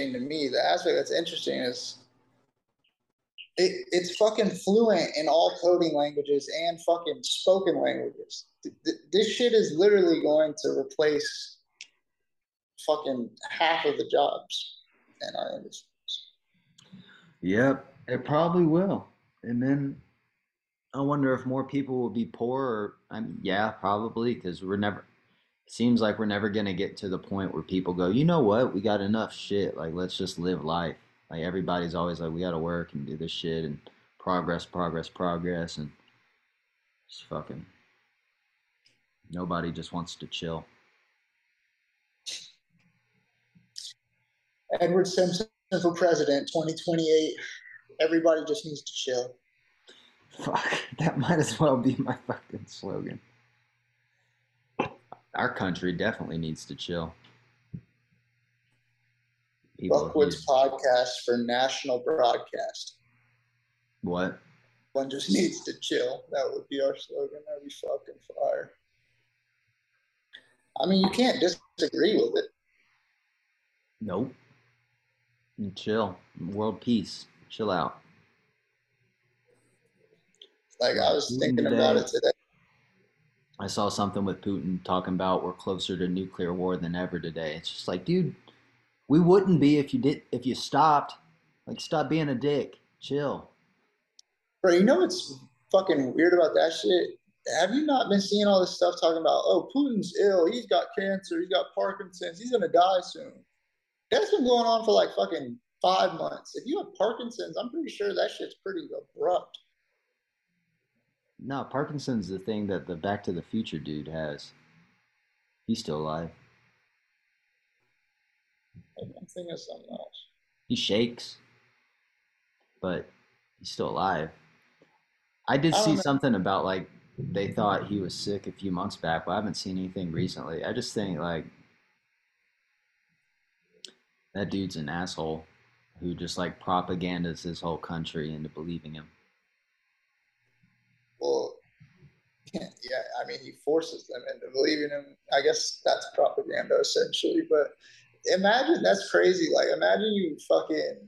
interesting to me. The aspect that's interesting is it, it's fucking fluent in all coding languages and fucking spoken languages. This shit is literally going to replace fucking half of the jobs in our industries. Yep, it probably will. And then I wonder if more people will be poor. Or, I mean, yeah, probably because we're never. Seems like we're never gonna get to the point where people go, you know what, we got enough shit. Like let's just live life. Like everybody's always like, we gotta work and do this shit and progress, progress, progress, and just fucking. Nobody just wants to chill. Edward Simpson for president, 2028. Everybody just needs to chill. Fuck, that might as well be my fucking slogan. Our country definitely needs to chill. People Buckwoods podcast for national broadcast. What? One just needs to chill. That would be our slogan. That'd be fucking fire. I mean, you can't disagree with it. Nope. And chill. World peace. Chill out. Like I was thinking about it today. I saw something with Putin talking about we're closer to nuclear war than ever today. It's just like, dude, we wouldn't be if you did if you stopped. Like stop being a dick. Chill. Bro, you know what's fucking weird about that shit? Have you not been seeing all this stuff talking about, oh, Putin's ill, he's got cancer, he's got Parkinson's, he's gonna die soon. That's been going on for like fucking five months. If you have Parkinson's, I'm pretty sure that shit's pretty abrupt. No, Parkinson's the thing that the Back to the Future dude has. He's still alive. I'm thinking of something else. He shakes, but he's still alive. I did I see know. something about like they thought he was sick a few months back, but I haven't seen anything recently. I just think like that dude's an asshole who just like propagandas his whole country into believing him. Well, yeah, I mean, he forces them into believing him. I guess that's propaganda essentially. But imagine that's crazy. Like, imagine you fucking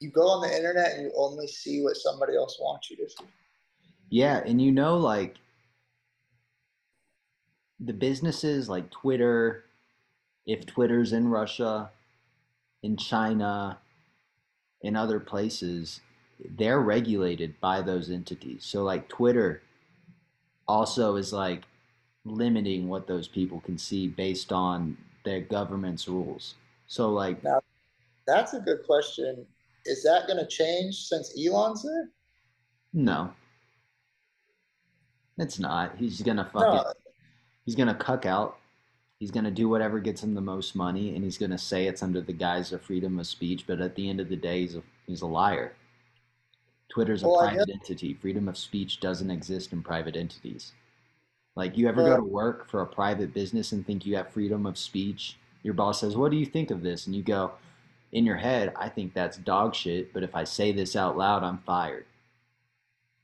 you go on the internet and you only see what somebody else wants you to see. Yeah, and you know, like the businesses like Twitter, if Twitter's in Russia, in China, in other places, they're regulated by those entities. So like Twitter also is like limiting what those people can see based on their government's rules. So like now, that's a good question. Is that going to change since Elon's there? No. It's not. He's going to fuck no. it. He's going to cuck out He's going to do whatever gets him the most money, and he's going to say it's under the guise of freedom of speech. But at the end of the day, he's a, he's a liar. Twitter's a well, private entity. Freedom of speech doesn't exist in private entities. Like, you ever go to work for a private business and think you have freedom of speech? Your boss says, What do you think of this? And you go, In your head, I think that's dog shit, but if I say this out loud, I'm fired.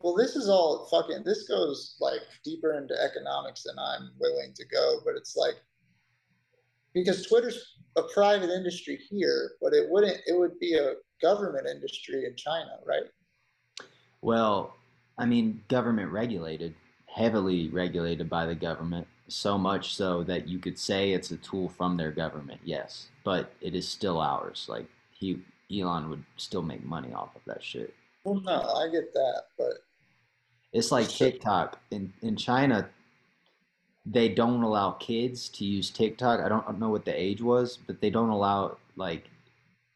Well, this is all fucking, this goes like deeper into economics than I'm willing to go, but it's like, because Twitter's a private industry here, but it wouldn't. It would be a government industry in China, right? Well, I mean, government regulated, heavily regulated by the government, so much so that you could say it's a tool from their government. Yes, but it is still ours. Like he, Elon would still make money off of that shit. Well, no, I get that, but it's like TikTok in in China they don't allow kids to use TikTok. I don't know what the age was, but they don't allow like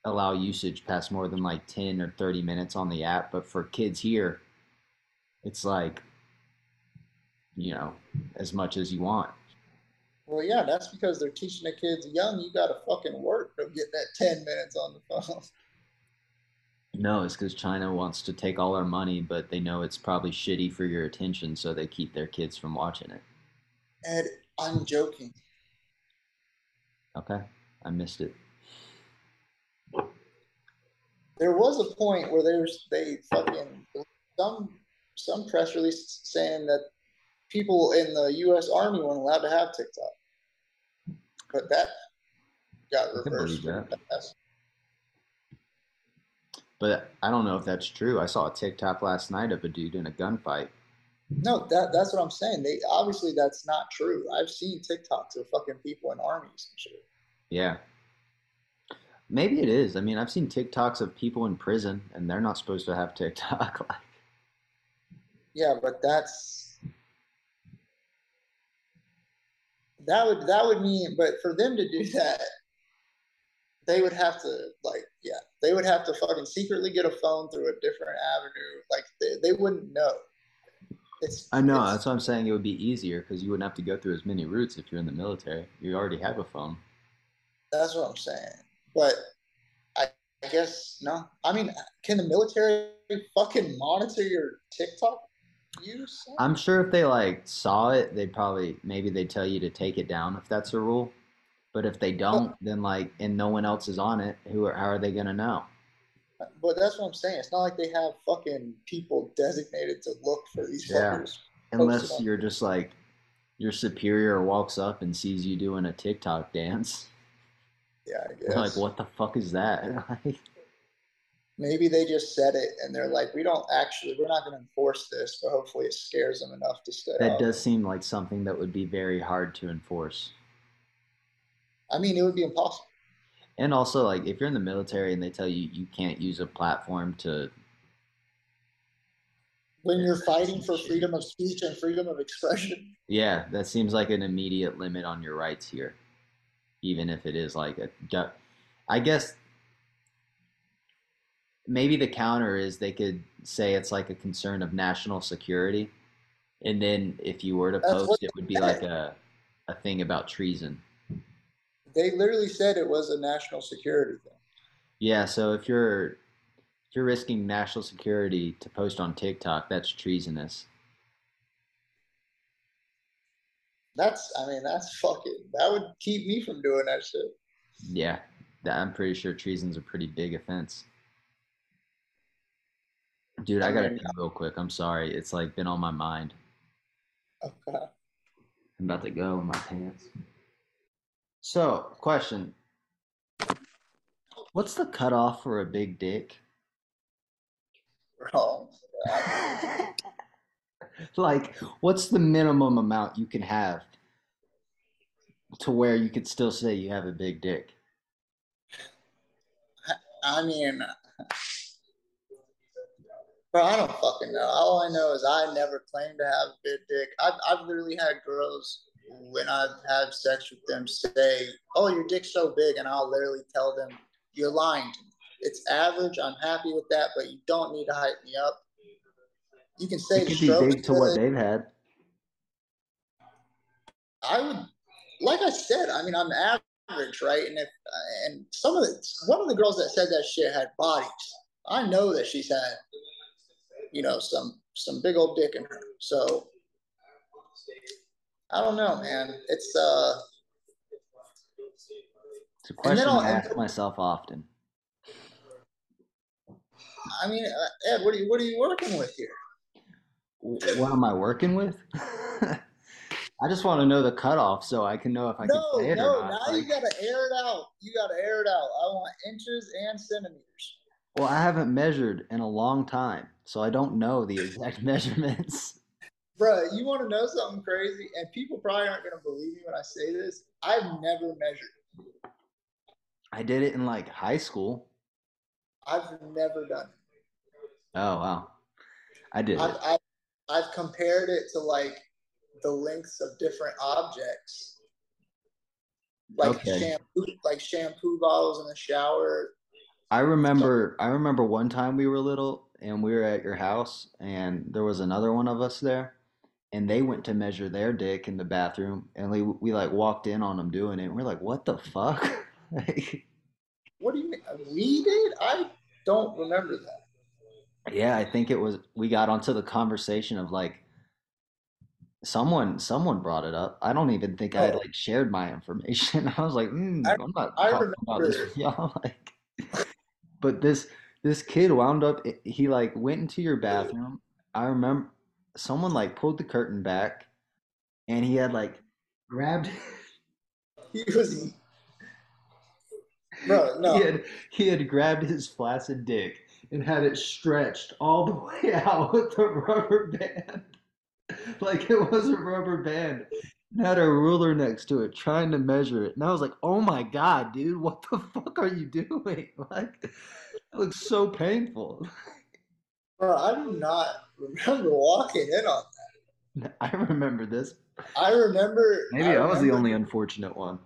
allow usage past more than like 10 or 30 minutes on the app. But for kids here, it's like, you know, as much as you want. Well, yeah, that's because they're teaching the kids young, you got to fucking work to get that 10 minutes on the phone. No, it's because China wants to take all our money, but they know it's probably shitty for your attention, so they keep their kids from watching it. Ed, I'm joking. Okay, I missed it. There was a point where there's they fucking some some press release saying that people in the U.S. Army weren't allowed to have TikTok, but that got reversed. But I don't know if that's true. I saw a TikTok last night of a dude in a gunfight. No, that that's what I'm saying. They obviously that's not true. I've seen TikToks of fucking people in armies and shit. Yeah. Maybe it is. I mean, I've seen TikToks of people in prison and they're not supposed to have TikTok. like, yeah, but that's that would that would mean but for them to do that they would have to like yeah they would have to fucking secretly get a phone through a different avenue like they, they wouldn't know it's, I know. That's what I'm saying. It would be easier because you wouldn't have to go through as many routes if you're in the military. You already have a phone. That's what I'm saying. But I, I guess no. I mean, can the military fucking monitor your TikTok use? I'm sure if they like saw it, they probably maybe they tell you to take it down if that's a rule. But if they don't, then like, and no one else is on it, who are, how are they gonna know? But that's what I'm saying. It's not like they have fucking people designated to look for these yeah. fuckers. Unless you're just like your superior walks up and sees you doing a TikTok dance. Yeah, I guess. Like, what the fuck is that? Maybe they just said it and they're like, we don't actually, we're not going to enforce this, but hopefully it scares them enough to stay. That up. does seem like something that would be very hard to enforce. I mean, it would be impossible. And also, like, if you're in the military and they tell you you can't use a platform to. When you're fighting for freedom of speech and freedom of expression. Yeah, that seems like an immediate limit on your rights here. Even if it is like a. I guess maybe the counter is they could say it's like a concern of national security. And then if you were to post, it would be like a, a thing about treason they literally said it was a national security thing. Yeah, so if you're if you're risking national security to post on TikTok, that's treasonous. That's I mean that's fucking that would keep me from doing that shit. Yeah, I'm pretty sure treason's a pretty big offense. Dude, I gotta go real quick. I'm sorry. It's like been on my mind. Okay. I'm about to go in my pants. So, question. What's the cutoff for a big dick? Oh, like, what's the minimum amount you can have to where you could still say you have a big dick? I mean, bro, I don't fucking know. All I know is I never claimed to have a big dick. I've, I've literally had girls when I've had sex with them say, "Oh, your dick's so big," and I'll literally tell them, "You're lying to me. It's average. I'm happy with that, but you don't need to hype me up." You can say it could be big to what they've had. I would, like I said, I mean, I'm average, right? And if and some of the one of the girls that said that shit had bodies. I know that she's had, you know, some some big old dick in her. So I don't know, man. It's uh. It's a question I ask myself often. I mean, uh, Ed, what are you what are you working with here? What am I working with? I just want to know the cutoff so I can know if I no, can say it no, or not. No, now like, you gotta air it out. You gotta air it out. I want inches and centimeters. Well, I haven't measured in a long time, so I don't know the exact measurements. Bro, you want to know something crazy? And people probably aren't going to believe me when I say this. I've never measured. I did it in like high school. I've never done it. Oh, wow. I did I've, I've, I've compared it to like the lengths of different objects. Like okay. shampoo, like shampoo bottles in the shower. I remember I remember one time we were little and we were at your house and there was another one of us there and they went to measure their dick in the bathroom and we, we like walked in on them doing it and we're like what the fuck what do you mean we did i don't remember that yeah i think it was we got onto the conversation of like someone someone brought it up i don't even think oh. i like shared my information i was like mm, I, am not I talking remember. about this with y'all like but this this kid wound up he like went into your bathroom i remember someone like pulled the curtain back and he had like grabbed he was Bro, no. He had, he had grabbed his flaccid dick and had it stretched all the way out with a rubber band. like it was a rubber band. And had a ruler next to it trying to measure it. And I was like, oh my God, dude, what the fuck are you doing? Like, it looks so painful. Bro, I do not remember walking in on that. I remember this. I remember. Maybe I, I was the only unfortunate one.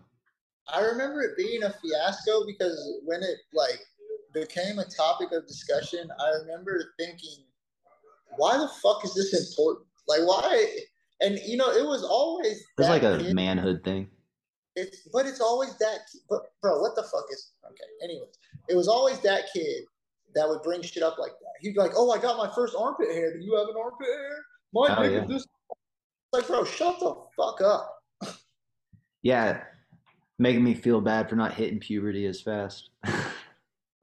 I remember it being a fiasco because when it like became a topic of discussion, I remember thinking, why the fuck is this important? Like, why? And you know, it was always. it's like a kid. manhood thing. It's, but it's always that. But bro, what the fuck is? Okay. Anyways, it was always that kid that would bring shit up like that. He'd be like, "Oh, I got my first armpit hair. Do you have an armpit hair? My oh, yeah. this." Like, bro, shut the fuck up. yeah, making me feel bad for not hitting puberty as fast.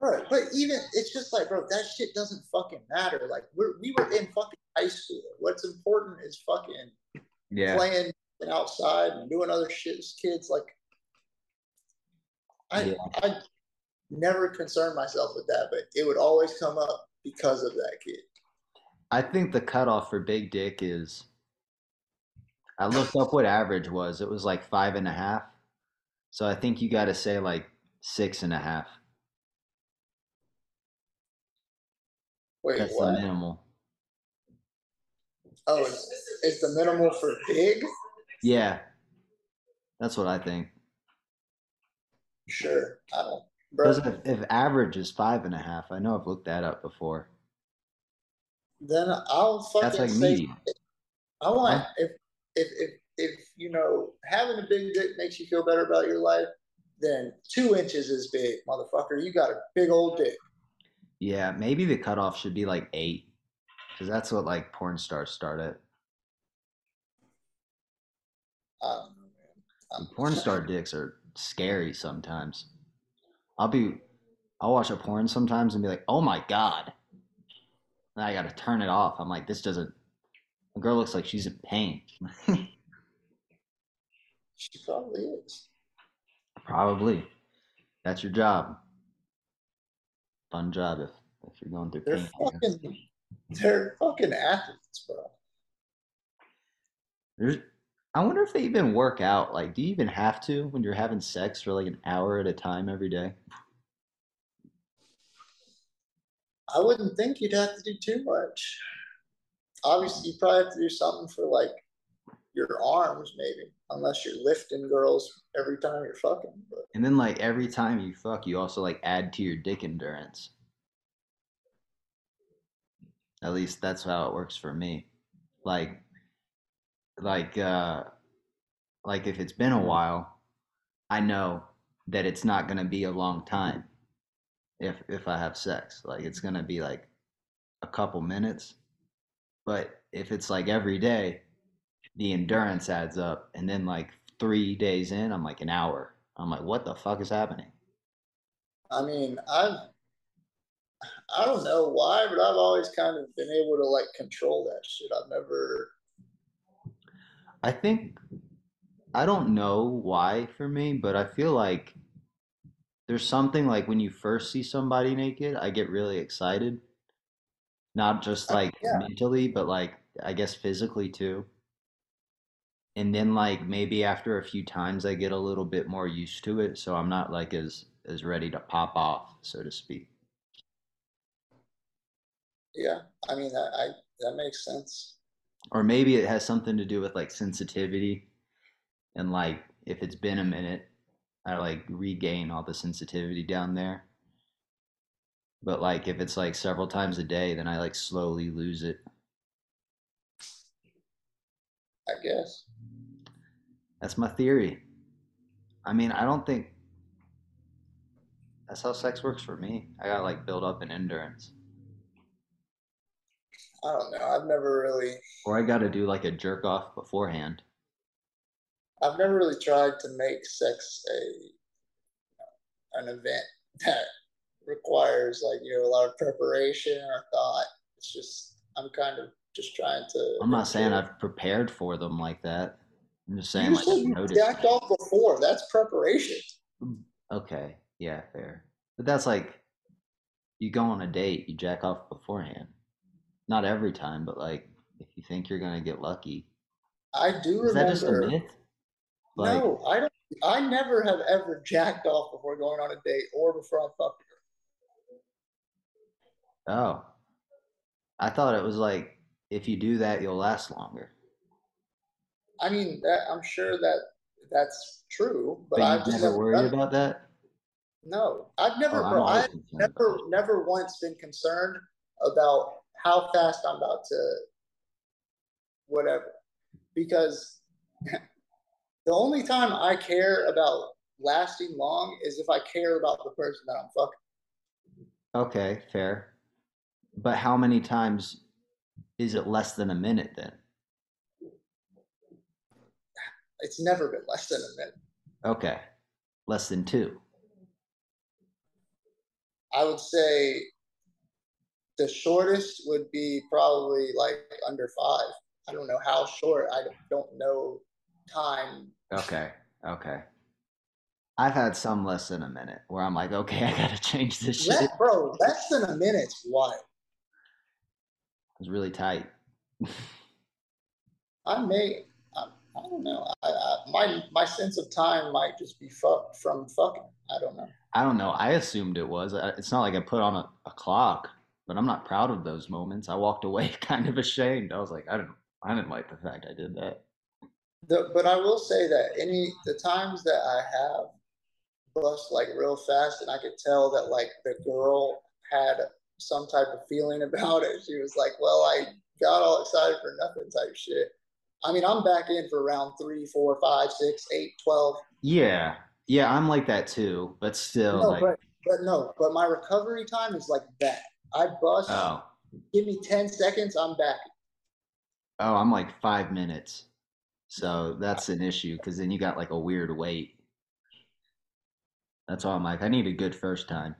right, but even it's just like, bro, that shit doesn't fucking matter. Like, we're we were in fucking high school. What's important is fucking yeah. playing outside and doing other shit as kids. Like, I yeah. I never concerned myself with that, but it would always come up because of that kid. I think the cutoff for big dick is. I looked up what average was. It was like five and a half. So I think you got to say like six and a half. Wait, That's what? the minimal. Oh, is, is the minimal for big? Yeah, that's what I think. Sure, I don't. Because if, if average is five and a half, I know I've looked that up before. Then I'll fucking That's like say, me. I want if if if if you know having a big dick makes you feel better about your life, then two inches is big, motherfucker. You got a big old dick. Yeah, maybe the cutoff should be like eight, because that's what like porn stars start at. I don't know, man. porn star dicks are scary sometimes. I'll be, I'll watch a porn sometimes and be like, oh my god, and I got to turn it off. I'm like, this doesn't. The girl looks like she's in pain. she probably is. Probably. That's your job. Fun job if if you're going through they're. Fucking, they're fucking athletes, bro. There's I wonder if they even work out. Like, do you even have to when you're having sex for like an hour at a time every day? I wouldn't think you'd have to do too much. Obviously, you probably have to do something for like your arms, maybe, unless you're lifting girls every time you're fucking. But. And then, like every time you fuck, you also like add to your dick endurance. At least that's how it works for me. Like like uh like if it's been a while, I know that it's not going to be a long time if if I have sex. Like it's going to be like a couple minutes. But if it's like every day, the endurance adds up and then like 3 days in, I'm like an hour. I'm like what the fuck is happening? I mean, I've I don't know why, but I've always kind of been able to like control that shit. I've never I think I don't know why for me, but I feel like there's something like when you first see somebody naked, I get really excited. Not just like yeah. mentally, but like I guess physically too. And then like maybe after a few times I get a little bit more used to it, so I'm not like as as ready to pop off, so to speak. Yeah, I mean that I that makes sense. Or maybe it has something to do with like sensitivity and like if it's been a minute i like regain all the sensitivity down there. But like if it's like several times a day then i like slowly lose it. I guess that's my theory i mean i don't think that's how sex works for me i gotta like build up an endurance I don't know. I've never really. Or I got to do like a jerk off beforehand. I've never really tried to make sex a an event that requires like you know a lot of preparation or thought. It's just I'm kind of just trying to. I'm not saying I've prepared for them like that. I'm just saying you like you jacked off before. That's preparation. Okay. Yeah, fair. But that's like you go on a date, you jack off beforehand. Not every time, but like if you think you're gonna get lucky. I do Is remember. that just a myth? Like, no, I don't. I never have ever jacked off before going on a date or before I'm fucking. oh, I thought it was like if you do that, you'll last longer. I mean, that, I'm sure that that's true, but, But I've never worried about that? No, I've never, Oh, bro. I've never, never once been concerned about how fast I'm about to whatever, because the only time I care about lasting long is if I care about the person that I'm fucking. Okay, fair. But how many times is it less than a minute then? It's never been less than a minute. Okay, less than two. I would say the shortest would be probably like under five. I don't know how short. I don't know time. Okay, okay. I've had some less than a minute where I'm like, okay, I gotta change this shit. Bro, less than a minute's wild. It's really tight. I may, I, don't know. I, I, my my sense of time might just be fucked from fucking. I don't know. I don't know. I assumed it was. It's not like I put on a, a clock, but I'm not proud of those moments. I walked away kind of ashamed. I was like, I didn't, I didn't like the fact I did that. The, but I will say that any the times that I have bust like real fast, and I could tell that like the girl had some type of feeling about it. She was like, "Well, I got all excited for nothing," type shit. I mean, I'm back in for round three, four, five, six, eight, twelve. Yeah, yeah, I'm like that too. But still, No, like, but but no, but my recovery time is like that. I bust. oh, Give me ten seconds, I'm back. oh, I'm like five minutes. So that's an issue because then you got like a weird wait. That's why I'm like, I need a good first time.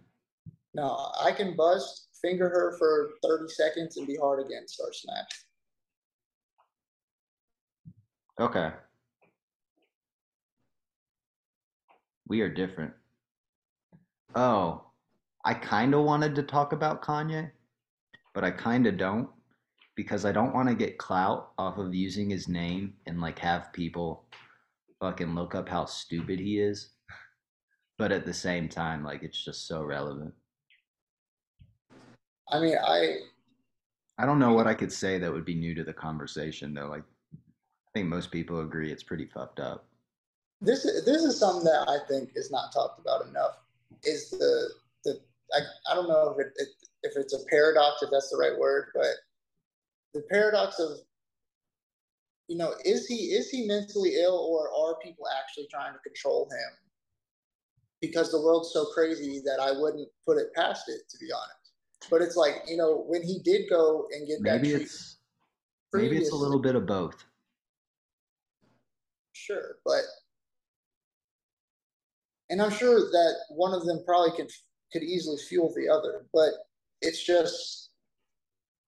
No, I can bust, finger her for thirty seconds, and be hard again. Start snatch. Okay. We are different. Oh, I kind of wanted to talk about Kanye, but I kind of don't because I don't want to get clout off of using his name and like have people fucking look up how stupid he is. But at the same time, like it's just so relevant. I mean, I I don't know what I could say that would be new to the conversation though. Like I think most people agree it's pretty fucked up. this this is something that I think is not talked about enough. Is the the I, I don't know if it, it if it's a paradox if that's the right word, but the paradox of you know is he is he mentally ill or are people actually trying to control him? Because the world's so crazy that I wouldn't put it past it to be honest. But it's like you know when he did go and get that Maybe treatment it's maybe it's a little bit of both. Sure, but and I'm sure that one of them probably could could easily fuel the other, but it's just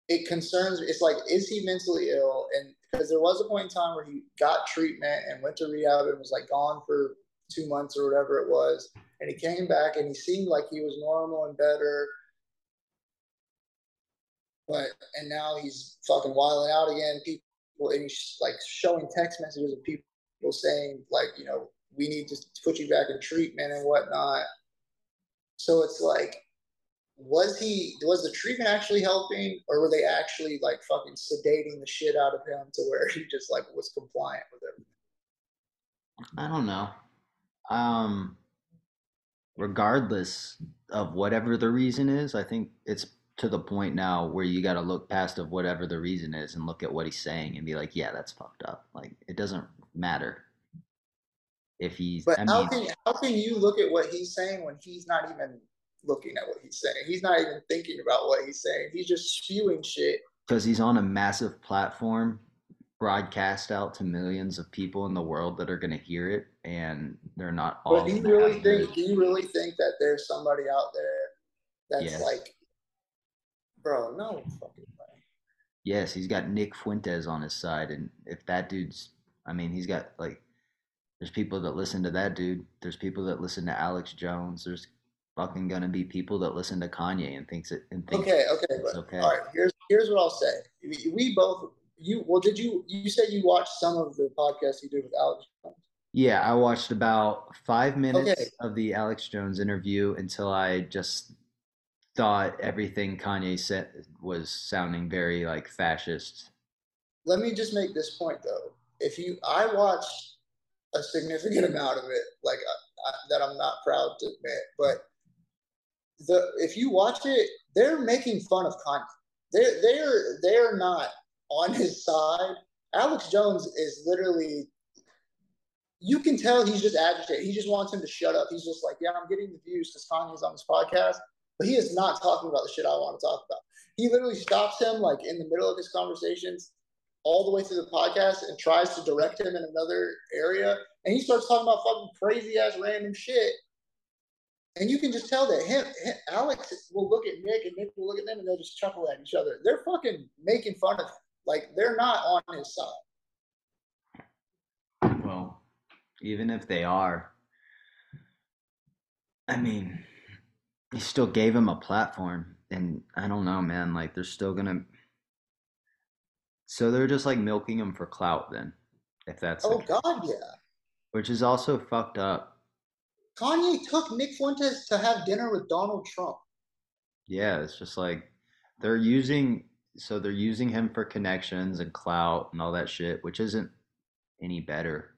it concerns it's like is he mentally ill? And because there was a point in time where he got treatment and went to rehab and was like gone for two months or whatever it was and he came back and he seemed like he was normal and better. But and now he's fucking wilding out again people and he's like showing text messages of people people saying like you know we need to put you back in treatment and whatnot so it's like was he was the treatment actually helping or were they actually like fucking sedating the shit out of him to where he just like was compliant with everything I don't know. Um, regardless of whatever the reason is, I think it's to the point now where you got to look past of whatever the reason is and look at what he's saying and be like, yeah, that's fucked up. Like it doesn't matter. If he's. but I how can how can you look at what he's saying when he's not even looking at what he's saying? He's not even thinking about what he's saying. He's just spewing shit. Because he's on a massive platform broadcast out to millions of people in the world that are going to hear it and they're not all but do you really think do you really think that there's somebody out there that's Yes. like bro no fucking way. Yes, he's got Nick Fuentes on his side, and if that dude's, I mean, he's got like, there's people that listen to that dude. There's people that listen to Alex Jones. There's fucking gonna be people that listen to Kanye and thinks it and thinks okay, okay, but okay. all right. Here's here's what I'll say. We both you well did you you said you watched some of the podcasts you did with Alex Jones? Yeah, I watched about five minutes okay. of the Alex Jones interview until I just thought everything Kanye said was sounding very like fascist. Let me just make this point though. If you, I watched a significant amount of it, like uh, that, I'm not proud to admit, but the if you watch it, they're making fun of Kanye. They're they're they're not on his side. Alex Jones is literally you can tell he's just agitated. He just wants him to shut up. He's just like, yeah, I'm getting the views because Kanye's on this podcast, but he is not talking about the shit I want to talk about. He literally stops him like in the middle of his conversations all the way through the podcast and tries to direct him in another area. And he starts talking about fucking crazy ass random shit. And you can just tell that him, him, Alex will look at Nick and Nick will look at them and they'll just chuckle at each other. They're fucking making fun of him. Like they're not on his side. Well, even if they are, I mean, he still gave him a platform. And I don't know, man. Like they're still gonna. So they're just like milking him for clout, then, if that's. Oh God, yeah. Which is also fucked up. Kanye took Nick Fuentes to have dinner with Donald Trump. Yeah, it's just like they're using so they're using him for connections and clout and all that shit, which isn't any better.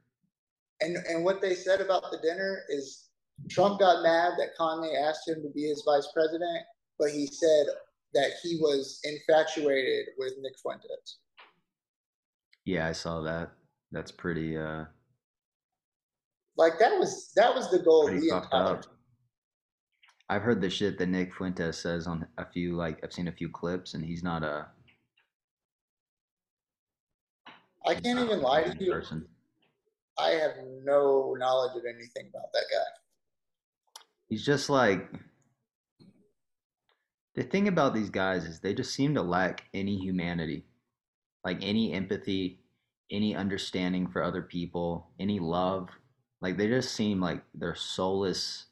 And and what they said about the dinner is Trump got mad that Kanye asked him to be his vice president, but he said that he was infatuated with Nick Fuentes. Yeah, I saw that. That's pretty uh like that was that was the goal of the entire I've heard the shit that Nick Fuentes says on a few like I've seen a few clips and he's not a I can't even lie to you. Person. I have no knowledge of anything about that guy. He's just like the thing about these guys is they just seem to lack any humanity, like any empathy, any understanding for other people, any love. Like they just seem like they're soulless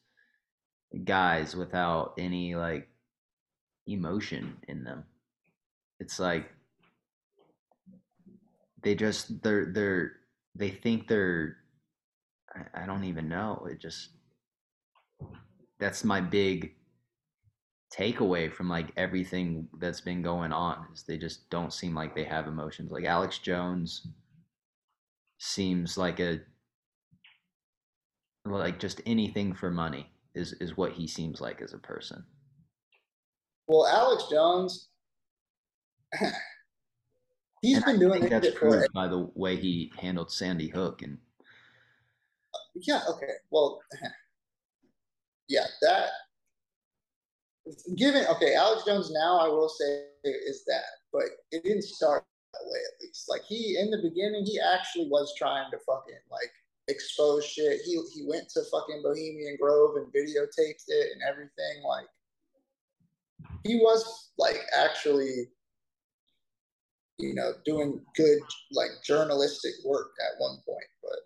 guys without any like emotion in them. It's like they just they're they're they think they're I, I don't even know. It just that's my big takeaway from like everything that's been going on is they just don't seem like they have emotions. Like Alex Jones seems like a like just anything for money is is what he seems like as a person. Well, Alex Jones He's and been I doing that's proved by the way he handled Sandy Hook and. Yeah. Okay. Well. Yeah. That. Given okay, Alex Jones now I will say is that, but it didn't start that way at least. Like he in the beginning, he actually was trying to fucking like expose shit. He he went to fucking Bohemian Grove and videotaped it and everything. Like he was like actually you know, doing good like journalistic work at one point, but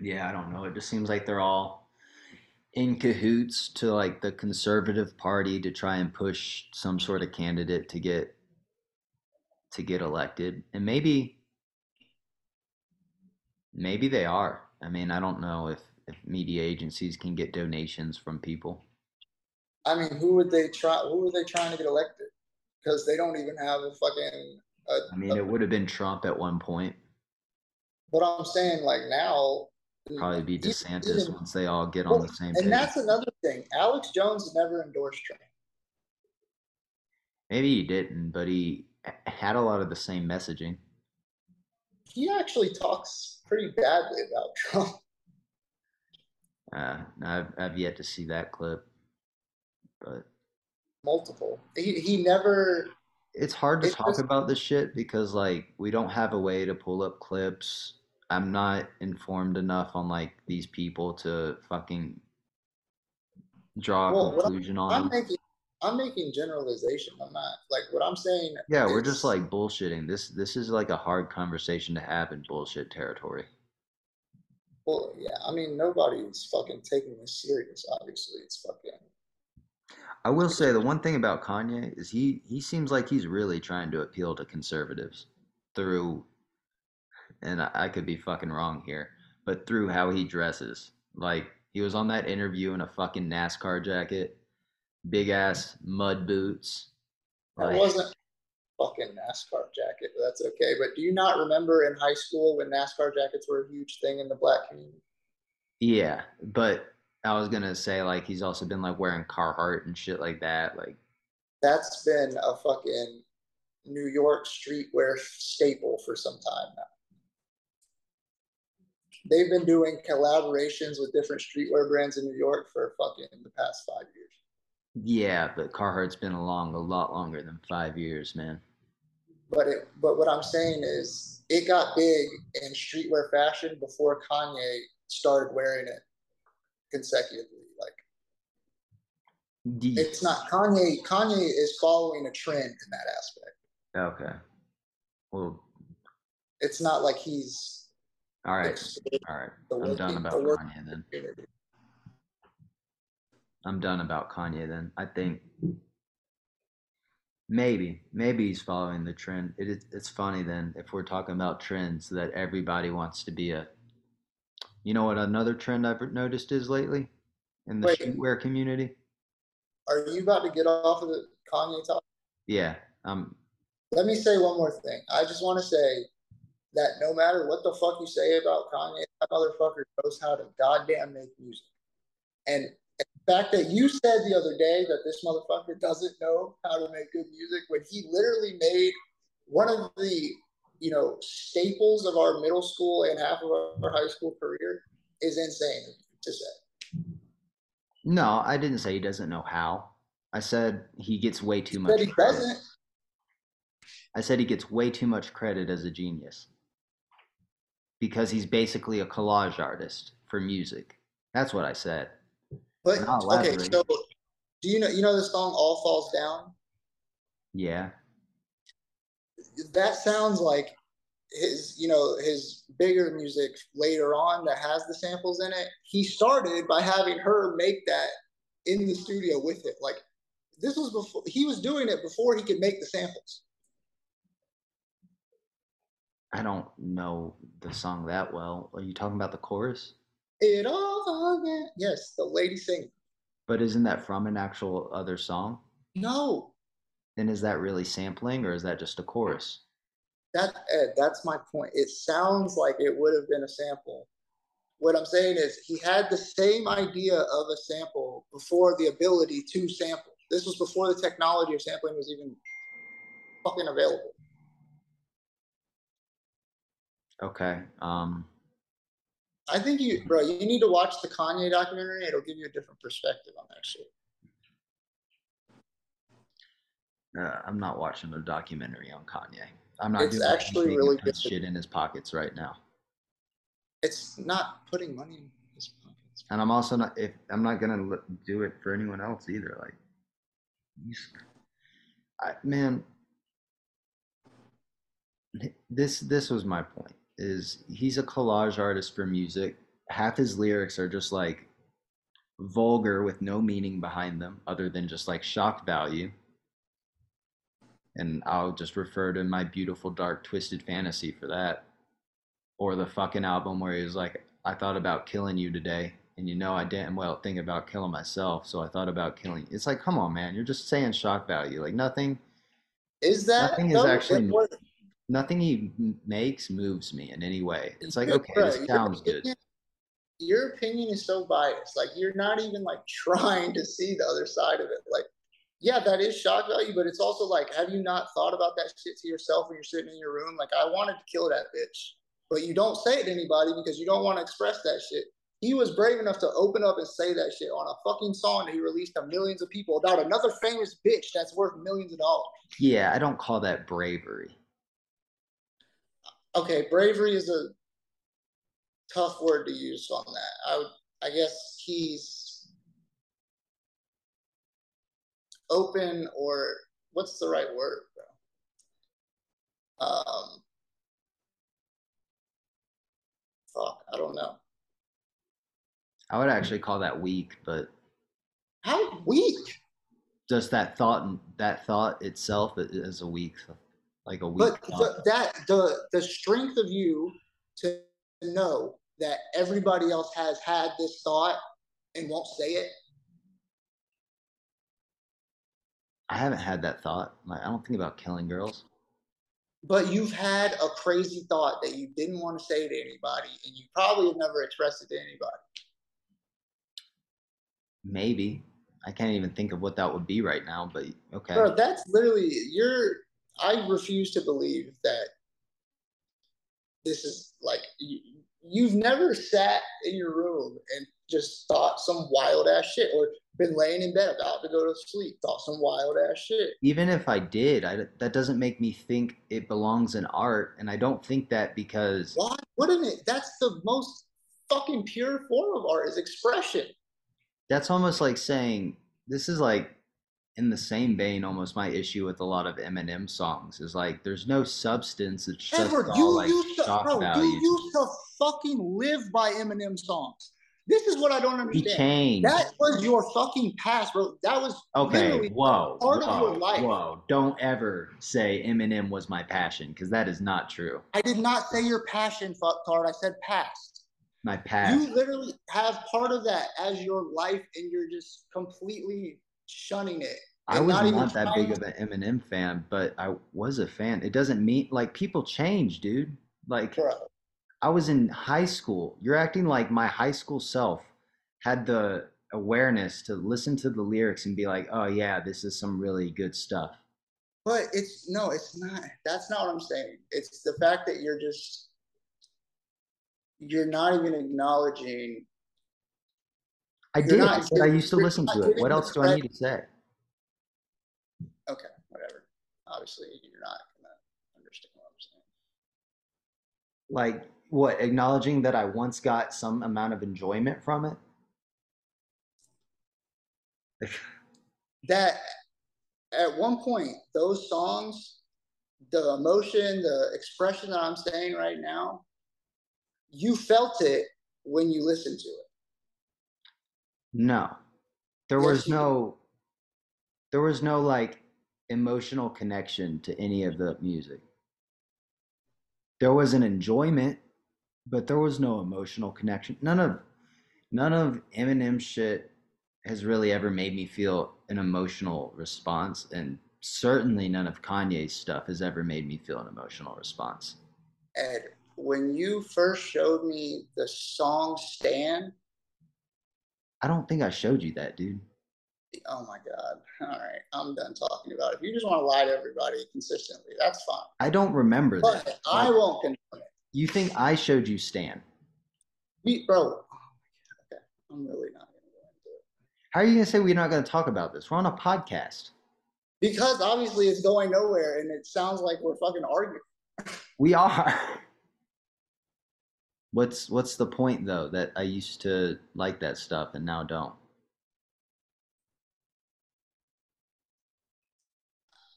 yeah, I don't know. It just seems like they're all in cahoots to like the conservative party to try and push some sort of candidate to get to get elected. And maybe maybe they are. I mean, I don't know if if media agencies can get donations from people. I mean, who would they try who are they trying to get elected? because they don't even have a fucking. A, I mean, a, it would have been Trump at one point. But I'm saying, like now, probably be DeSantis even, once they all get well, on the same. And page. that's another thing. Alex Jones never endorsed Trump. Maybe he didn't, but he had a lot of the same messaging. He actually talks pretty badly about Trump. Uh, I've I've yet to see that clip, but multiple. He he never. It's hard to talk about this shit because like we don't have a way to pull up clips. I'm not informed enough on like these people to fucking draw a well, conclusion I'm, on. I'm making I'm making generalization. I'm not like what I'm saying. Yeah, we're just like bullshitting. This this is like a hard conversation to have in bullshit territory. Well, yeah, I mean, nobody's fucking taking this serious. Obviously, it's fucking. I will say the one thing about Kanye is he he seems like he's really trying to appeal to conservatives through, and I, I could be fucking wrong here, but through how he dresses. Like he was on that interview in a fucking NASCAR jacket, big ass mud boots. Like, wasn't fucking NASCAR jacket, but that's okay. But do you not remember in high school when NASCAR jackets were a huge thing in the black community? Yeah, but I was gonna say like he's also been like wearing Carhartt and shit like that. Like that's been a fucking New York streetwear staple for some time now. They've been doing collaborations with different streetwear brands in New York for fucking the past five years. Yeah, but Carhartt's been along a lot longer than five years, man. But it, but what I'm saying is, it got big in streetwear fashion before Kanye started wearing it consecutively. Like, it's not Kanye. Kanye is following a trend in that aspect. Okay. Well, it's not like he's. All right. All right. I'm done about Kanye then. I'm done about Kanye then. I think maybe maybe he's following the trend. It is it's funny then if we're talking about trends that everybody wants to be a you know what another trend I've noticed is lately in the Wait, streetwear community? Are you about to get off of the Kanye talk? Yeah. Um let me say one more thing. I just want to say that no matter what the fuck you say about Kanye, that motherfucker knows how to goddamn make music. And fact that you said the other day that this motherfucker doesn't know how to make good music when he literally made one of the you know staples of our middle school and half of our high school career is insane to say. No, I didn't say he doesn't know how. I said he gets way too much. he credit. doesn't. I said he gets way too much credit as a genius because he's basically a collage artist for music. That's what I said. But okay, so do you know you know the song "All Falls Down"? Yeah. That sounds like his, you know, his bigger music later on that has the samples in it. He started by having her make that in the studio with it. Like this was before he was doing it before he could make the samples. I don't know the song that well. Are you talking about the chorus? It all again. Yes, the lady singing. But isn't that from an actual other song? No. Then is that really sampling or is that just a chorus? That Ed, that's my point. It sounds like it would have been a sample. What I'm saying is he had the same idea of a sample before the ability to sample. This was before the technology of sampling was even fucking available. Okay. Um I think you, bro, you need to watch the Kanye documentary. It'll give you a different perspective on that shit. Uh, I'm not watching a documentary on Kanye. I'm not. It's actually really good. Shit in his pockets right now. It's not putting money in his pockets. And I'm also not. If I'm not gonna do it for anyone else either. Like, I, man, this this was my point is he's a collage artist for music. Half his lyrics are just like vulgar with no meaning behind them other than just like shock value. And I'll just refer to my beautiful dark twisted fantasy for that. Or the fucking album where he's like, I thought about killing you today. And you know I damn well think about killing myself, so I thought about killing. You. It's like, come on, man, you're just saying shock value. Like nothing. Is that nothing is actually? What, nothing he makes moves me in any way. It's like, okay, this sounds good. Your opinion is so biased. Like you're not even like trying to see the other side of it. Like, yeah, that is shock value, but it's also like, have you not thought about that shit to yourself when you're sitting in your room? Like, I wanted to kill that bitch, but you don't say it to anybody because you don't want to express that shit. He was brave enough to open up and say that shit on a fucking song that he released to millions of people about another famous bitch that's worth millions of dollars. Yeah, I don't call that bravery okay, bravery is a tough word to use on that. I would, I guess he's open or what's the right word, bro? Um, fuck, I don't know. I would actually call that weak, but how weak? Just that thought, that thought itself is a weak, like a weak. But the, that the the strength of you to know that everybody else has had this thought and won't say it. I haven't had that thought. Like I don't think about killing girls. But you've had a crazy thought that you didn't want to say to anybody, and you probably have never expressed it to anybody. Maybe. I can't even think of what that would be right now, but okay. Bro, that's literally you're I refuse to believe that this is like you, you've never sat in your room and just thought some wild ass shit or been laying in bed about to go to sleep, thought some wild ass shit. Even if I did, I, that doesn't make me think it belongs in art. And I don't think that because. Why wouldn't it? That's the most fucking pure form of art is expression. That's almost like saying, this is like in the same vein, almost my issue with a lot of Eminem songs is like there's no substance. It's just Edward, all you like used to, bro, value. You used to fucking live by Eminem songs. This is what I don't understand. He changed. That was your fucking past, bro. That was okay. Whoa, part whoa, of your life. Whoa! Don't ever say Eminem was my passion because that is not true. I did not say your passion, fucktard. I said past. My past. You literally have part of that as your life, and you're just completely shunning it. I was not, not that big of an Eminem fan, but I was a fan. It doesn't mean like people change, dude. Like Bro. I was in high school. You're acting like my high school self had the awareness to listen to the lyrics and be like, "Oh yeah, this is some really good stuff." But it's no, it's not. That's not what I'm saying. It's the fact that you're just you're not even acknowledging I did. I said I used to listen to it. What else do I need to say? Okay, whatever. Obviously, you're not gonna understand what I'm saying. Like what? Acknowledging that I once got some amount of enjoyment from it. that at one point, those songs, the emotion, the expression that I'm saying right now, you felt it when you listened to it. No. There yes, was no there was no like emotional connection to any of the music. There was an enjoyment, but there was no emotional connection. None of none of Eminem shit has really ever made me feel an emotional response and certainly none of Kanye's stuff has ever made me feel an emotional response. Ed, when you first showed me the song Stan, I don't think I showed you that, dude. Oh my god. All right. I'm done talking about it. If you just want to lie to everybody consistently, that's fine. I don't remember but that. I won't confirm it. You think I showed you Stan? We, bro. Oh my god. Okay. I'm really not going to go into it. How are you going to say we're not going to talk about this? We're on a podcast. Because obviously it's going nowhere and it sounds like we're fucking arguing. we are. What's what's the point though that I used to like that stuff and now don't?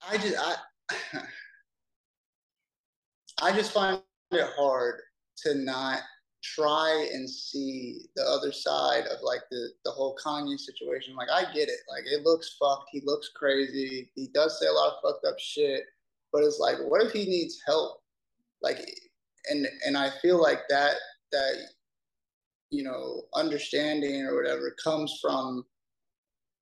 I just I I just find it hard to not try and see the other side of like the the whole Kanye situation. Like I get it. Like it looks fucked. He looks crazy. He does say a lot of fucked up shit. But it's like, what if he needs help? Like and and I feel like that that you know understanding or whatever comes from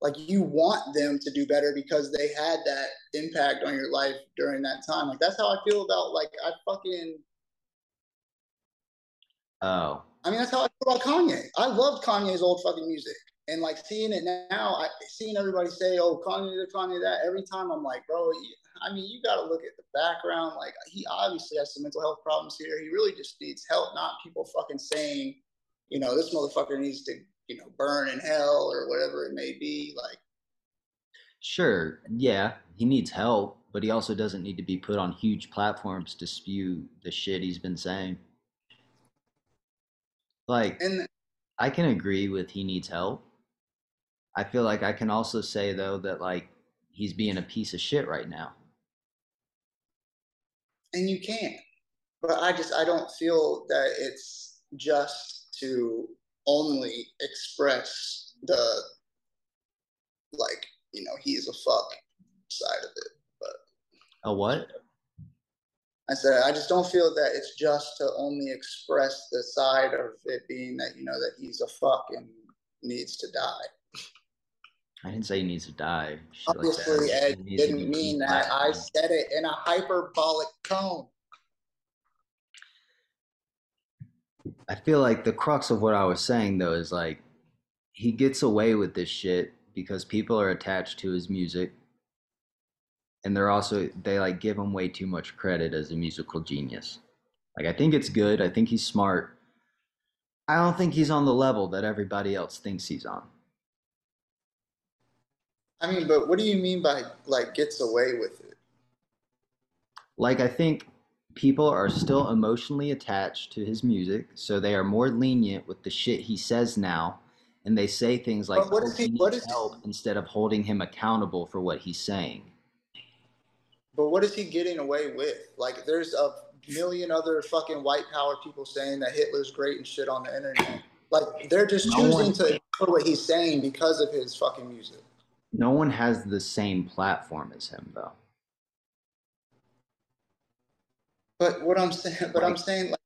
like you want them to do better because they had that impact on your life during that time. Like that's how I feel about like I fucking Oh. I mean that's how I feel about Kanye. I loved Kanye's old fucking music. And like seeing it now, I seeing everybody say, "Oh, Kanye this, Kanye that." Every time I'm like, "Bro, I mean, you got to look at the background. Like, he obviously has some mental health problems here. He really just needs help, not people fucking saying, you know, this motherfucker needs to, you know, burn in hell or whatever it may be. Like, sure, yeah, he needs help, but he also doesn't need to be put on huge platforms to spew the shit he's been saying. Like, and I can agree with he needs help. I feel like I can also say though that like he's being a piece of shit right now and you can. But I just I don't feel that it's just to only express the like you know he's a fuck side of it. But a what? I said I just don't feel that it's just to only express the side of it being that you know that he's a fuck and needs to die. I didn't say he needs to die. Shit Obviously, like Ed didn't mean that. I said it in a hyperbolic tone. I feel like the crux of what I was saying though is like he gets away with this shit because people are attached to his music and they're also they like give him way too much credit as a musical genius. Like I think it's good. I think he's smart. I don't think he's on the level that everybody else thinks he's on. I mean, but what do you mean by like gets away with it? Like I think people are still emotionally attached to his music, so they are more lenient with the shit he says now, and they say things like what oh, is he, what is help he, instead of holding him accountable for what he's saying. But what is he getting away with? Like, there's a million other fucking white power people saying that Hitler's great and shit on the internet. Like, they're just no choosing one, to ignore what he's saying because of his fucking music. No one has the same platform as him, though. But what I'm saying, but I'm saying, like,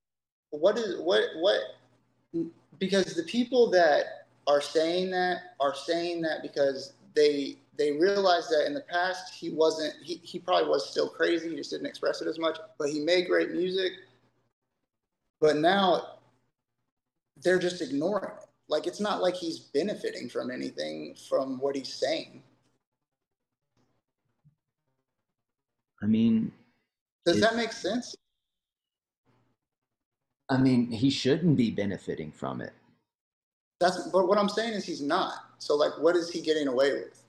what is what what? Because the people that are saying that are saying that because they they realize that in the past he wasn't he, he probably was still crazy he just didn't express it as much but he made great music but now they're just ignoring it like it's not like he's benefiting from anything from what he's saying i mean does it, that make sense I mean, he shouldn't be benefiting from it. That's but what I'm saying is he's not. So like, what is he getting away with?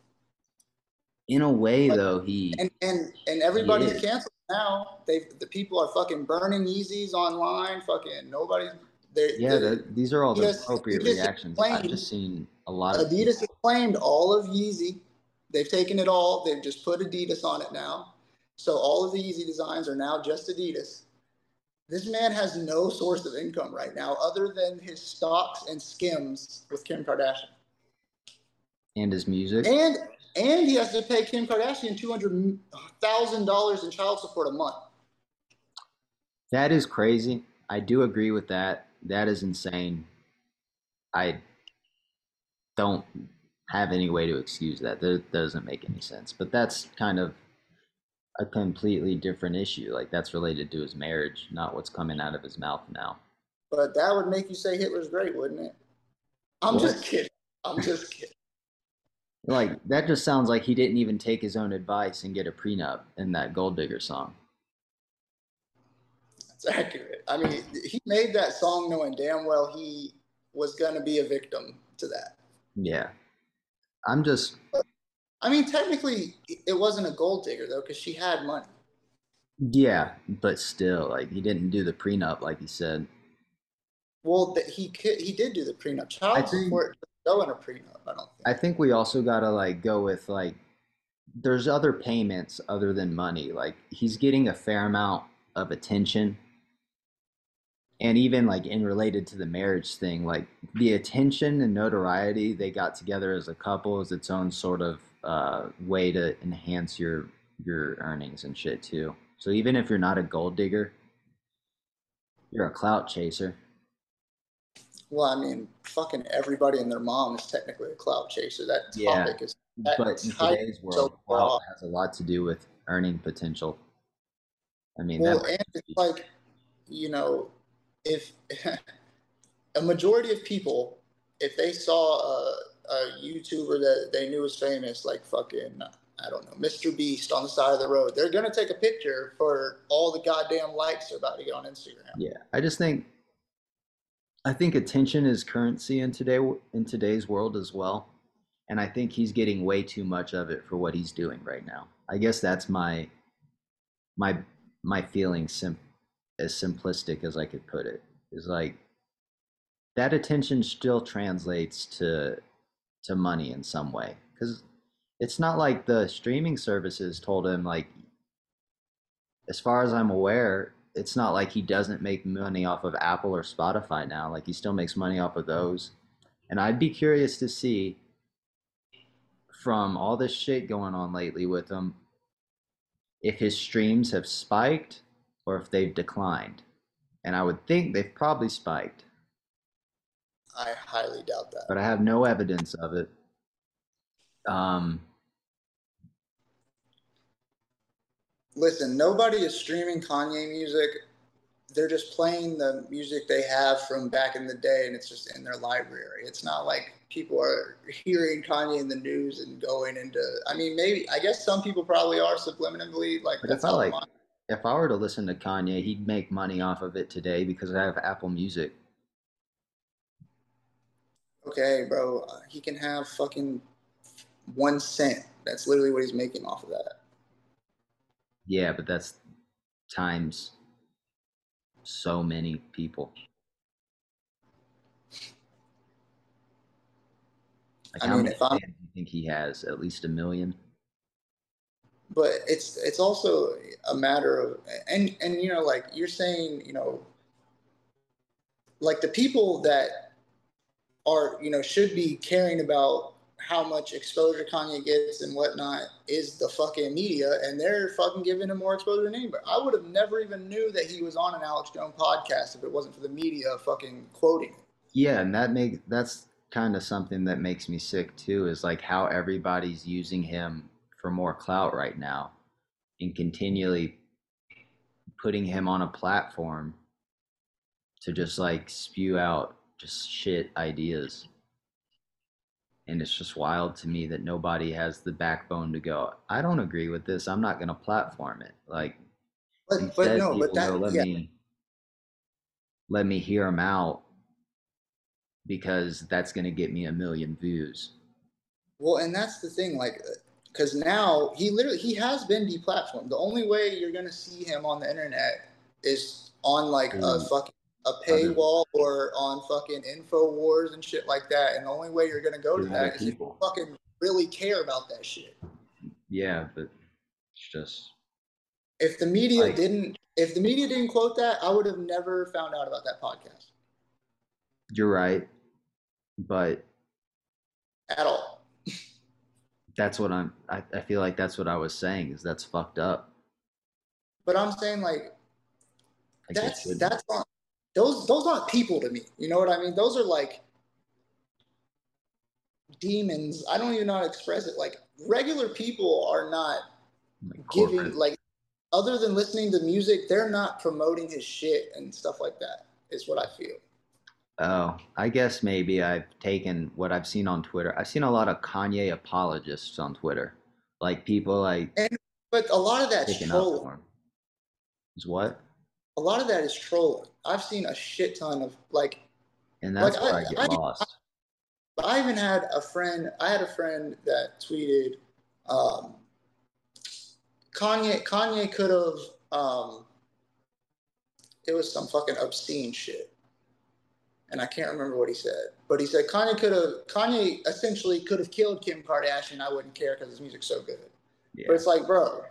In a way, like, though, he and and and everybody's canceled now. They the people are fucking burning Yeezys online. Fucking nobody's. They're, yeah, they're, these are all the appropriate reactions. I've just seen a lot of Adidas has claimed all of Yeezy. They've taken it all. They've just put Adidas on it now. So all of the Yeezy designs are now just Adidas. This man has no source of income right now other than his stocks and skims with Kim Kardashian. And his music. And and he has to pay Kim Kardashian two hundred thousand dollars in child support a month. That is crazy. I do agree with that. That is insane. I don't have any way to excuse that. That doesn't make any sense. But that's kind of a completely different issue. Like that's related to his marriage, not what's coming out of his mouth now. But that would make you say Hitler's great, wouldn't it? I'm what? just kidding. I'm just kidding. Like that just sounds like he didn't even take his own advice and get a prenup in that Gold Digger song. That's accurate. I mean, he made that song knowing damn well he was going to be a victim to that. Yeah. I'm just I mean, technically, it wasn't a gold digger though, because she had money. Yeah, but still, like he didn't do the prenup, like he said. Well, he could, he did do the prenup. Child think, support go in a prenup. I don't. Think. I think we also gotta like go with like, there's other payments other than money. Like he's getting a fair amount of attention and even like in related to the marriage thing like the attention and notoriety they got together as a couple is its own sort of uh, way to enhance your your earnings and shit too. So even if you're not a gold digger you're a clout chaser. Well i mean fucking everybody and their mom is technically a clout chaser. That topic yeah, is that but in today's world so clout has a lot to do with earning potential. I mean well, and it's like you know if a majority of people, if they saw a, a YouTuber that they knew was famous, like fucking, I don't know, Mr. Beast on the side of the road, they're gonna take a picture for all the goddamn likes they're about to get on Instagram. Yeah, I just think, I think attention is currency in today in today's world as well, and I think he's getting way too much of it for what he's doing right now. I guess that's my my my feeling sim- as simplistic as I could put it is like that attention still translates to to money in some way. Because it's not like the streaming services told him like as far as i'm aware it's not like he doesn't make money off of apple or spotify now like he still makes money off of those. And I'd be curious to see from all this shit going on lately with him if his streams have spiked or if they've declined. And I would think they've probably spiked. I highly doubt that. But I have no evidence of it. Um, Listen, nobody is streaming Kanye music. They're just playing the music they have from back in the day, and it's just in their library. It's not like people are hearing Kanye in the news and going into. I mean, maybe I guess some people probably are subliminally like. But if I like, if I were to listen to Kanye, he'd make money off of it today because I have Apple Music. Okay, bro, he can have fucking one cent. That's literally what he's making off of that. Yeah, but that's times so many people. Like I how mean, many fans do you think he has? At least a million. But it's it's also a matter of and and you know like you're saying you know like the people that are you know should be caring about how much exposure Kanye gets and whatnot is the fucking media, and they're fucking giving him more exposure than anybody. I would have never even knew that he was on an Alex Jones podcast if it wasn't for the media fucking quoting Yeah, and that makes that's kind of something that makes me sick too. Is like how everybody's using him for more clout right now, and continually putting him on a platform to just like spew out just shit ideas. And it's just wild to me that nobody has the backbone to go i don't agree with this. I'm not going to platform it. Like but, but no but that, go, let yeah. me let me hear him out because that's going to get me a million views. Well and that's the thing like uh, because now he literally he has been deplatformed the only way you're going to see him on the internet is on like a mm. fucking a paywall or on fucking InfoWars and shit like that. And the only way you're gonna go to that is if you fucking really care about that shit. Yeah, but it's just if the media like, didn't if the media didn't quote that, I would have never found out about that podcast. You're right. But at all. That's what I'm I, I feel like that's what I was saying is that's fucked up. But I'm saying like that's that's on those those aren't people to me. You know what I mean? Those are like demons. I don't even know how to express it. Like regular people are not like giving like other than listening to music, they're not promoting his shit and stuff like that. Is what I feel. Oh, I guess maybe I've taken what I've seen on Twitter. I've seen a lot of Kanye apologists on Twitter, like people like. And but a lot of that's trolling. Is what? a lot of that is trolling. I've seen a shit ton of like, and that's like, where I, I get I, lost. I, I, even had a friend. I had a friend that tweeted, um, Kanye. Kanye could have. Um, it was some fucking obscene shit, and I can't remember what he said. But he said Kanye could have. Kanye essentially could have killed Kim Kardashian. I wouldn't care because his music's so good. Yeah. But it's like, bro.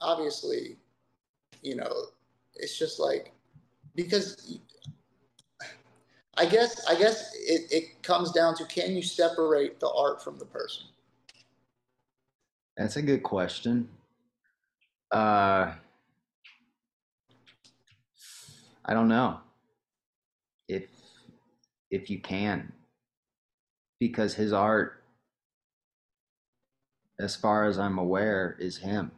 Obviously, you know, it's just like because I guess I guess it, it comes down to can you separate the art from the person? That's a good question. Uh, I don't know if if you can because his art as far as I'm aware is him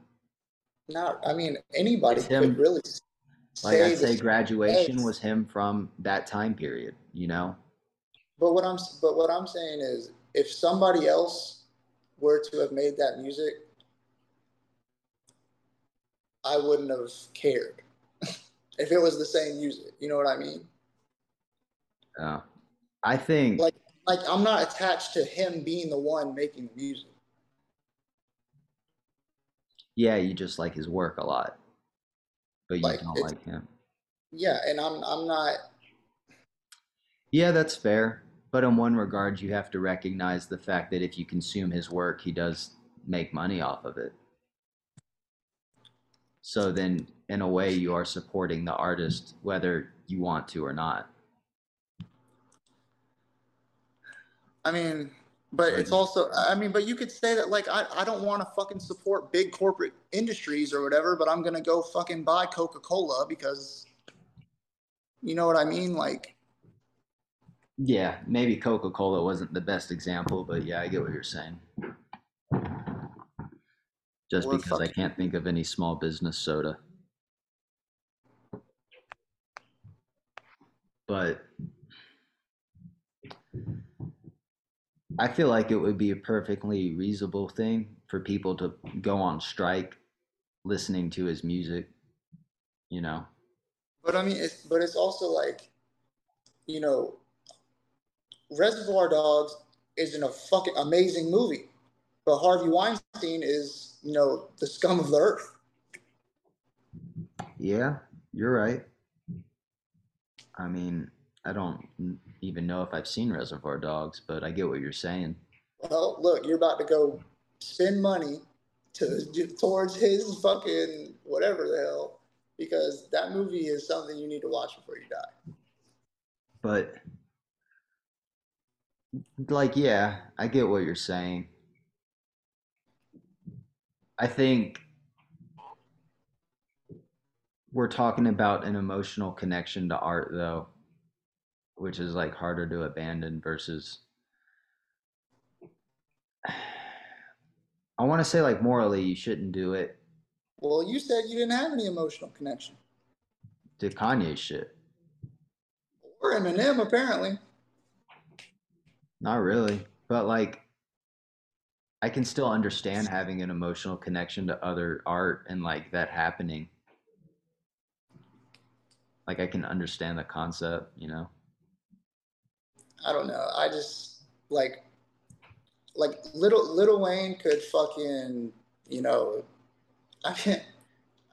not. I mean, anybody could really. Like I'd say, graduation was him from that time period. You know. But what I'm but what I'm saying is, if somebody else were to have made that music, I wouldn't have cared if it was the same music. You know what I mean? Yeah, I think like like I'm not attached to him being the one making the music. Yeah, you just like his work a lot, but you like, don't like him. Yeah, and I'm I'm not. Yeah, that's fair. But in one regard, you have to recognize the fact that if you consume his work, he does make money off of it. So then, in a way, you are supporting the artist, whether you want to or not. I mean, but it's also, I mean, but you could say that, like, I, I don't want to fucking support big corporate industries or whatever, but I'm going to go fucking buy Coca Cola because, you know what I mean? Like, yeah, maybe Coca Cola wasn't the best example, but yeah, I get what you're saying. Just because fucking, I can't think of any small business soda. But I feel like it would be a perfectly reasonable thing for people to go on strike listening to his music, you know. But I mean, it's, but it's also like, you know, Reservoir Dogs isn't a fucking amazing movie, but Harvey Weinstein is, you know, the scum of the earth. Yeah, you're right. I mean, I don't even know if I've seen Reservoir Dogs, but I get what you're saying. Well, look, you're about to go spend money to towards his fucking whatever the hell because that movie is something you need to watch before you die. But like yeah, I get what you're saying. I think we're talking about an emotional connection to art though which is like harder to abandon versus I want to say like morally you shouldn't do it. Well, you said you didn't have any emotional connection. To Kanye shit. Or Eminem apparently. Not really, but like I can still understand having an emotional connection to other art and like that happening. Like I can understand the concept, you know. I don't know. I just like like little Lil Wayne could fucking you know I mean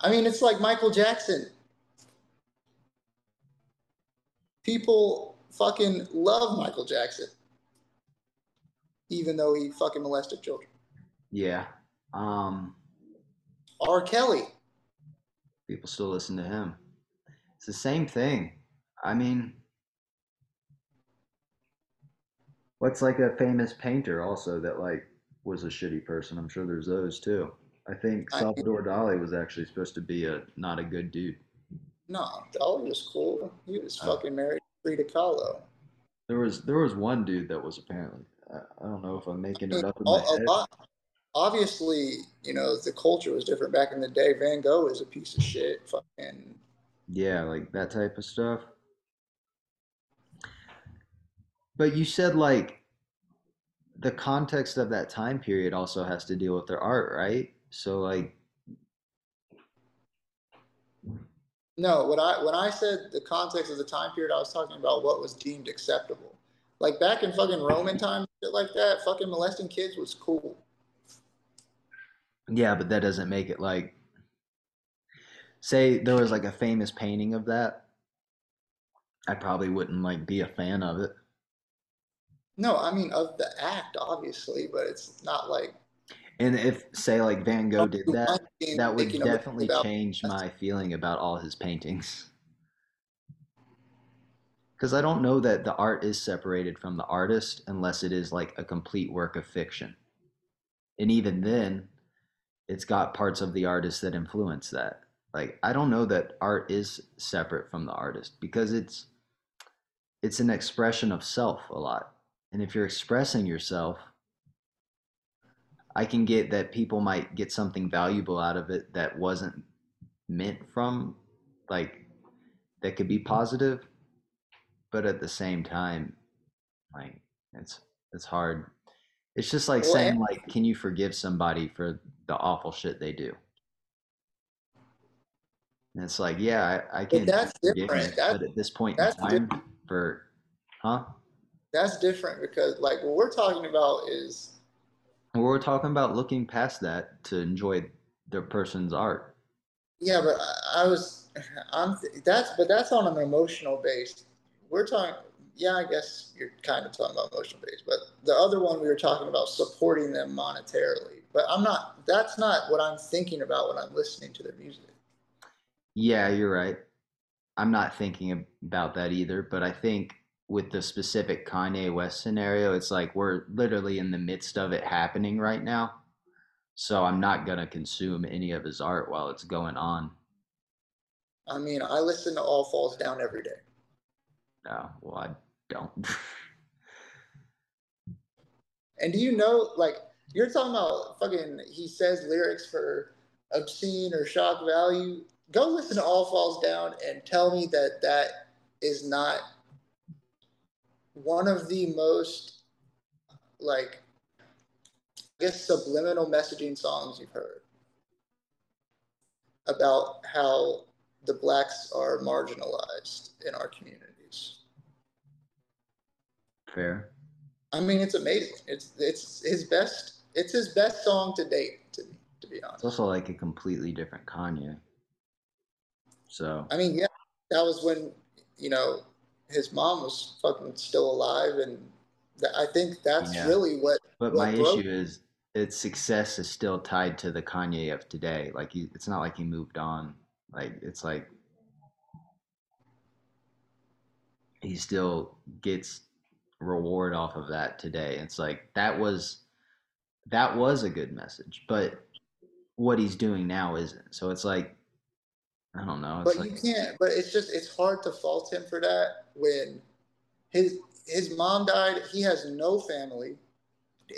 I mean it's like Michael Jackson. People fucking love Michael Jackson. Even though he fucking molested children. Yeah. Um R. Kelly. People still listen to him. It's the same thing. I mean, What's like a famous painter also that like was a shitty person? I'm sure there's those too. I think Salvador Dali was actually supposed to be a not a good dude. No, Dali was cool. He was uh, fucking married to Frida Kahlo. There was there was one dude that was apparently I, I don't know if I'm making it up in my head. Lot, obviously, you know the culture was different back in the day. Van Gogh is a piece of shit. Fucking yeah, like that type of stuff. But you said like the context of that time period also has to deal with their art, right? So like No, what I when I said the context of the time period, I was talking about what was deemed acceptable. Like back in fucking Roman times, shit like that, fucking molesting kids was cool. Yeah, but that doesn't make it like say there was like a famous painting of that. I probably wouldn't like be a fan of it. No, I mean of the act, obviously, but it's not like. And if, say, like Van Gogh did that, that would definitely change my feeling about all his paintings. Because I don't know that the art is separated from the artist unless it is like a complete work of fiction. And even then, it's got parts of the artist that influence that. Like I don't know that art is separate from the artist because it's it's an expression of self a lot and if you're expressing yourself, I can get that people might get something valuable out of it that wasn't meant from like that could be positive, but at the same time, like it's it's hard. It's just like well, saying like, can you forgive somebody for the awful shit they do? And it's like, yeah, I, I can. That's different. That's, but at this point in time, different. for, huh? That's different because like what we're talking about is we're talking about looking past that to enjoy the person's art. Yeah but i was i'm that's but that's on an emotional base. We're talking yeah i guess you're kind of talking about emotional base but the other one we were talking about supporting them monetarily. But i'm not that's not what i'm thinking about when i'm listening to their music. Yeah you're right. I'm not thinking about that either but i think with the specific Kanye West scenario, it's like we're literally in the midst of it happening right now. So I'm not gonna consume any of his art while it's going on. I mean, I listen to All Falls Down every day. No, well, I don't. and do you know, like, you're talking about fucking, he says lyrics for obscene or shock value. Go listen to All Falls Down and tell me that that is not one of the most like I guess subliminal messaging songs you've heard about how the blacks are marginalized in our communities. Fair. I mean, it's amazing. It's it's his best. It's his best song to date, to me, to be honest. It's also like a completely different Kanye. So. I mean, yeah, that was when you know his mom was fucking still alive, and th- I think that's yeah. really what. But what my issue is, its success is still tied to the Kanye of today. Like he, it's not like he moved on. Like it's like he still gets reward off of that today. It's like that was that was a good message, but what he's doing now isn't. So it's like I don't know. but like, you can't. But it's just it's hard to fault him for that when his his mom died. He has no family,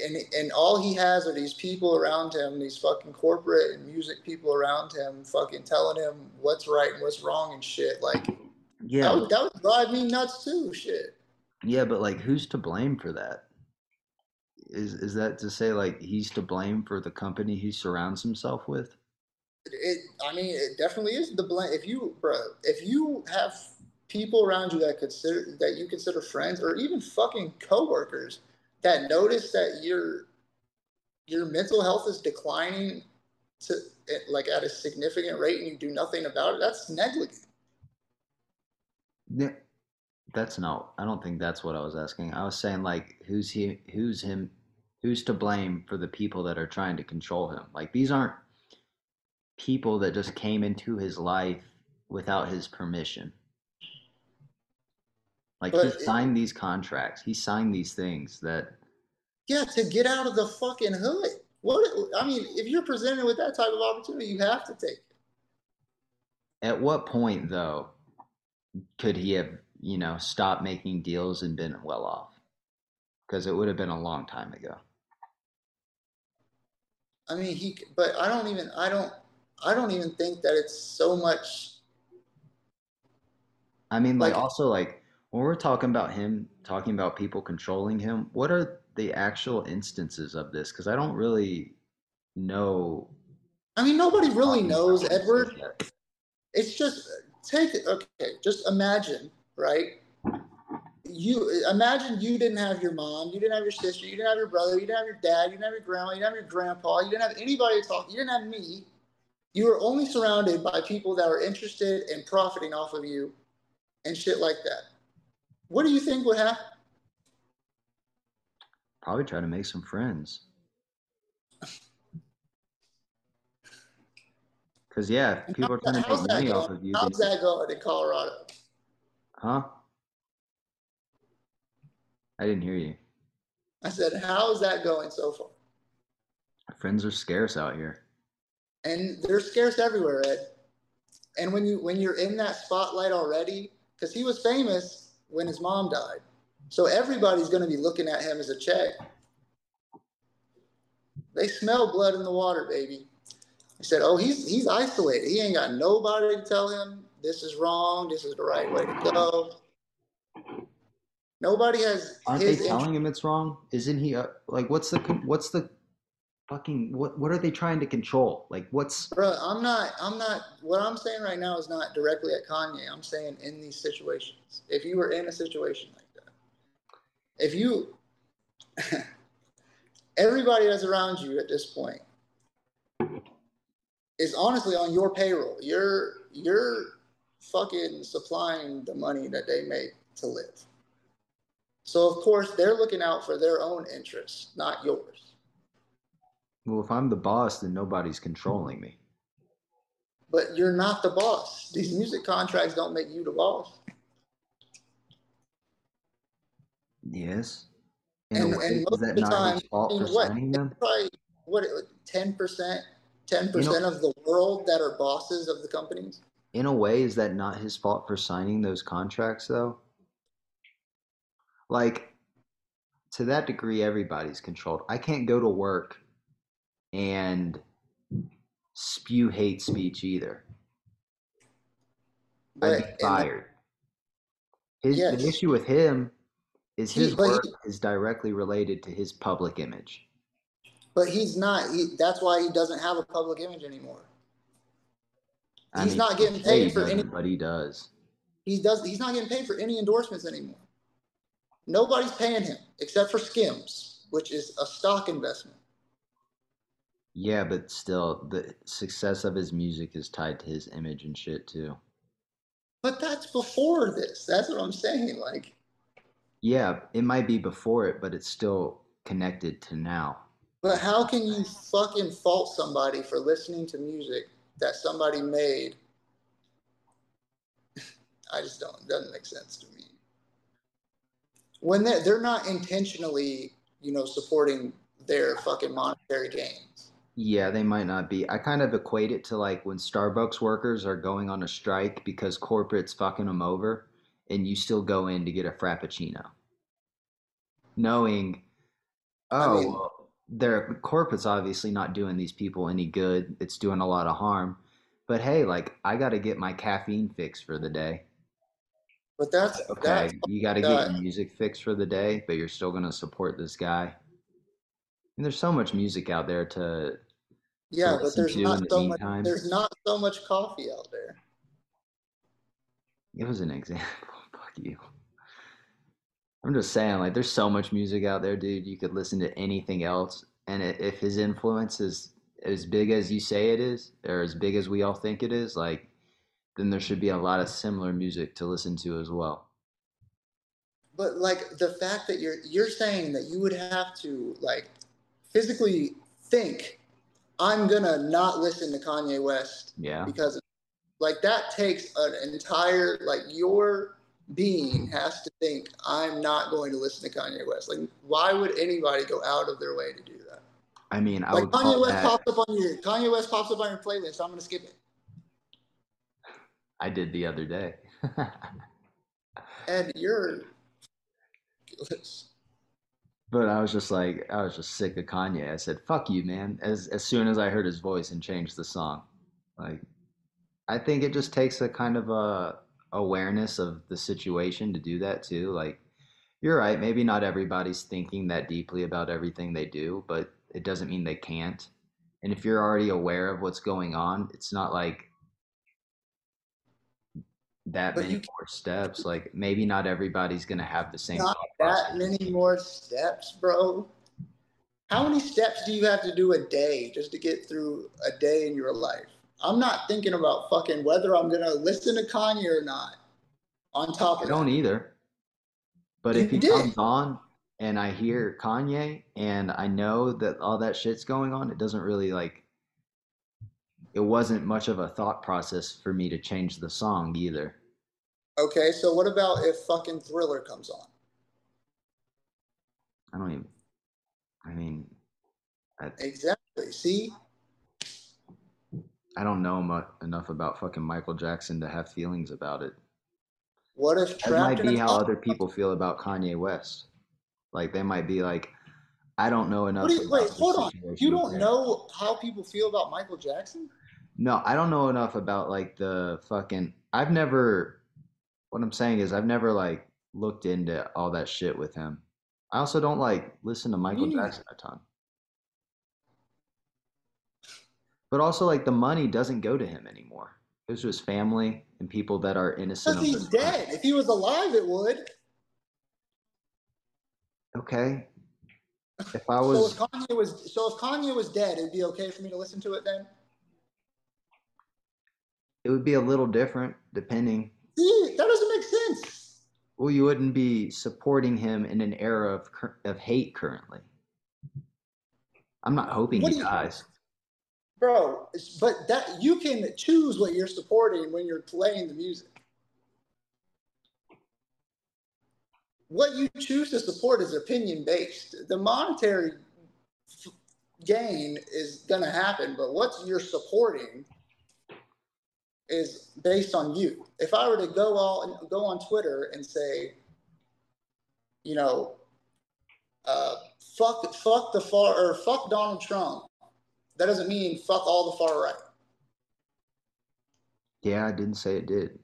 and and all he has are these people around him, these fucking corporate and music people around him, fucking telling him what's right and what's wrong and shit. Like, yeah, that would, that would drive me nuts too. Shit. Yeah, but like, who's to blame for that? Is is that to say like he's to blame for the company he surrounds himself with? It I mean it definitely is the blame. If you bro, if you have people around you that consider that you consider friends or even fucking coworkers that notice that your your mental health is declining to eh, like at a significant rate and you do nothing about it, that's negligent. Yeah. That's not I don't think that's what I was asking. I was saying like who's he who's him who's to blame for the people that are trying to control him? Like these aren't people that just came into his life without his permission. Like but he signed it, these contracts. He signed these things that Yeah, to get out of the fucking hood. What I mean, if you're presented with that type of opportunity, you have to take it. At what point though could he have, you know, stopped making deals and been well off? Because it would have been a long time ago. I mean, he, but I don't even, I don't, I don't even think that it's so much. I mean, like, like also like when we're talking about him talking about people controlling him, what are the actual instances of this? Because I don't really know. I mean, nobody really knows, Edward. It's just take it. Okay, just imagine, right? You imagine you didn't have your mom, you didn't have your sister, you didn't have your brother, you didn't have your dad, you didn't have your grandma, you didn't have your grandpa, you didn't have anybody to talk, you didn't have me, you are only surrounded by people that are interested in profiting off of you and shit like that. What do you think would happen? Probably try to make some friends. Because yeah, people are trying to make money off of you. How's that going in Colorado? Huh? I didn't hear you. I said, how's that going so far? Friends are scarce out here and they're scarce everywhere, Ed. And when you when you're in that spotlight already, because he was famous when his mom died, so everybody's going to be looking at him as a check. They smell blood in the water, baby. He said, "Oh, he's he's isolated. He ain't got nobody to tell him this is wrong. This is the right way to go." Nobody has. Aren't they telling him it's wrong? Isn't he uh, like what's the what's the fucking what what are they trying to control? Like what's Bro, I'm not I'm not what I'm saying right now is not directly at Kanye. I'm saying in these situations. If you were in a situation like that. If you everybody that's around you at this point is honestly on your payroll. You're you're fucking supplying the money that they make to live. So of course they're looking out for their own interests, not yours. Well, if I'm the boss, then nobody's controlling me. But you're not the boss. These music contracts don't make you the boss. Yes. In and, way, and most of the time, what, Probably, what, 10%, 10% you know, of the world that are bosses of the companies? In a way, is that not his fault for signing those contracts, though? Like, to that degree, everybody's controlled. I can't go to work and spew hate speech either. I'd be fired. His yes. the issue with him is his he, work he, is directly related to his public image. But he's not. He, that's why he doesn't have a public image anymore. I he's mean, not getting paid for any. But he does. He does. He's not getting paid for any endorsements anymore. Nobody's paying him except for Skims, which is a stock investment. Yeah, but still, the success of his music is tied to his image and shit too. But that's before this. That's what I'm saying. Like, yeah, it might be before it, but it's still connected to now. But how can you fucking fault somebody for listening to music that somebody made? I just don't. It doesn't make sense to me. When they're, they're not intentionally, you know, supporting their fucking monetary gains. Yeah, they might not be. I kind of equate it to like when Starbucks workers are going on a strike because corporate's fucking them over, and you still go in to get a frappuccino, knowing, oh, I mean, well, their corporate's obviously not doing these people any good. It's doing a lot of harm. But hey, like I got to get my caffeine fix for the day. But that's okay. That's, you got to get your music fixed for the day, but you're still going to support this guy. And there's so much music out there to. Yeah, but there's not the so meantime. much. There's not so much coffee out there. It was an example. Fuck you. I'm just saying, like, there's so much music out there, dude. You could listen to anything else, and if his influence is as big as you say it is, or as big as we all think it is, like, then there should be a lot of similar music to listen to as well. But like the fact that you're you're saying that you would have to like physically think, I'm gonna not listen to Kanye West. Yeah. Because like that takes an entire like your being has to think I'm not going to listen to Kanye West. Like, why would anybody go out of their way to do that? I mean, I like would Kanye West that... pops up on your Kanye West pops up on your playlist. I'm gonna skip it. I did the other day. and you're but I was just like, I was just sick of Kanye. I said, "Fuck you, man!" As as soon as I heard his voice and changed the song, like, I think it just takes a kind of a awareness of the situation to do that too. Like, you're right. Maybe not everybody's thinking that deeply about everything they do, but it doesn't mean they can't. And if you're already aware of what's going on, it's not like that but many more steps. Like maybe not everybody's gonna have the same. That many more steps, bro. How many steps do you have to do a day just to get through a day in your life? I'm not thinking about fucking whether I'm gonna listen to Kanye or not. On top of I don't either. But you if he did. comes on and I hear Kanye and I know that all that shit's going on, it doesn't really like it wasn't much of a thought process for me to change the song either. Okay, so what about if fucking Thriller comes on? I don't even. I mean, I, exactly. See, I don't know much, enough about fucking Michael Jackson to have feelings about it. What if that might be how other people feel about Kanye West? Like they might be like, I don't know enough. You, wait, hold on. You don't know how people feel about Michael Jackson? No, I don't know enough about like the fucking. I've never. What I'm saying is, I've never like looked into all that shit with him. I also don't like listen to Michael mm. Jackson a ton. But also, like the money doesn't go to him anymore. It goes to his family and people that are innocent. Because he's dead. If he was alive, it would. Okay. If I was, so if Kanye was, so if Kanye was dead, it'd be okay for me to listen to it then. It would be a little different, depending. See, that doesn't make sense. Well, you wouldn't be supporting him in an era of of hate currently. I'm not hoping what he dies. Bro, but that you can choose what you're supporting when you're playing the music. what you choose to support is opinion based. The monetary gain is going to happen, but what you're supporting is based on you. If I were to go all go on Twitter and say, you know, uh, fuck fuck the far or fuck Donald Trump, that doesn't mean fuck all the far right. Yeah, I didn't say it did.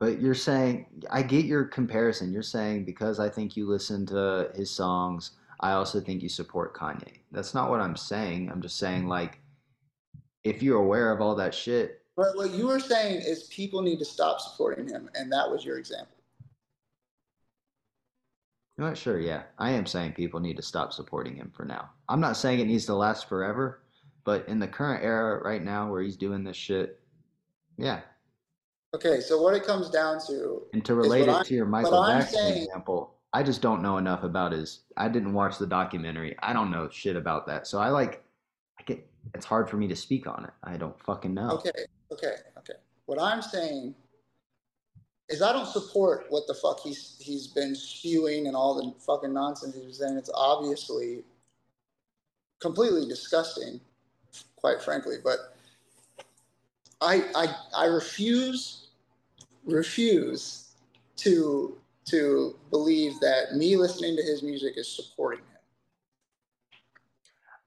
But you're saying I get your comparison. You're saying because I think you listen to his songs, I also think you support Kanye. That's not what I'm saying. I'm just saying like if you're aware of all that shit. But what you were saying is people need to stop supporting him, and that was your example. I'm not sure. Yeah, I am saying people need to stop supporting him for now. I'm not saying it needs to last forever, but in the current era right now where he's doing this shit, yeah, Okay, so what it comes down to, and to relate it to your Michael Jackson saying, example, I just don't know enough about his. I didn't watch the documentary. I don't know shit about that. So I like. It's hard for me to speak on it. I don't fucking know. Okay, okay, okay. What I'm saying is I don't support what the fuck he's he's been spewing and all the fucking nonsense he's saying. It's obviously completely disgusting, quite frankly. But I I I refuse refuse to to believe that me listening to his music is supporting him.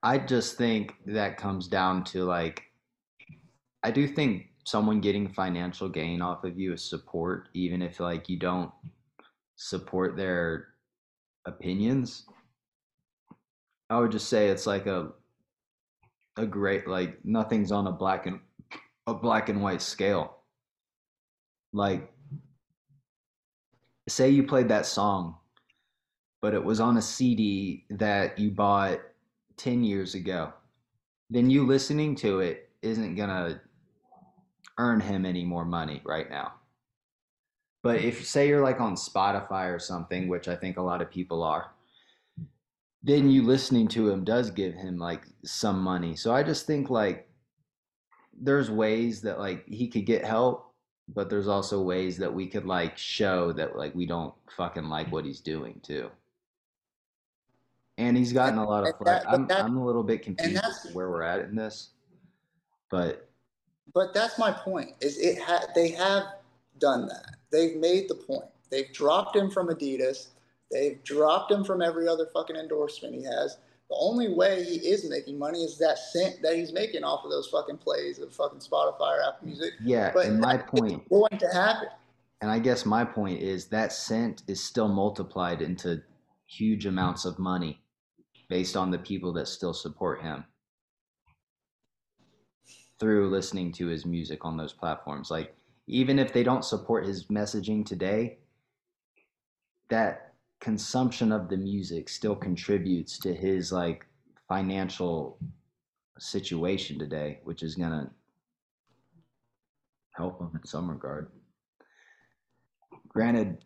I just think that comes down to like I do think someone getting financial gain off of you is support even if like you don't support their opinions. I would just say it's like a a great like nothing's on a black and a black and white scale. Like, say you played that song, but it was on a CD that you bought 10 years ago. Then you listening to it isn't going to earn him any more money right now. But if say you're like on Spotify or something, which I think a lot of people are, then you listening to him does give him like some money. So I just think like there's ways that like he could get help, but there's also ways that we could like show that like we don't fucking like what he's doing too. And he's gotten a lot of flack. I'm that, I'm a little bit confused where we're at in this, but but that's my point. Is it ha- they have done that? They've made the point. They've dropped him from Adidas. They've dropped him from every other fucking endorsement he has. The only way he is making money is that cent that he's making off of those fucking plays of fucking Spotify or Apple Music. Yeah, but and my point going to happen. And I guess my point is that cent is still multiplied into huge amounts of money based on the people that still support him through listening to his music on those platforms. Like even if they don't support his messaging today, that consumption of the music still contributes to his like financial situation today, which is gonna help him in some regard. Granted,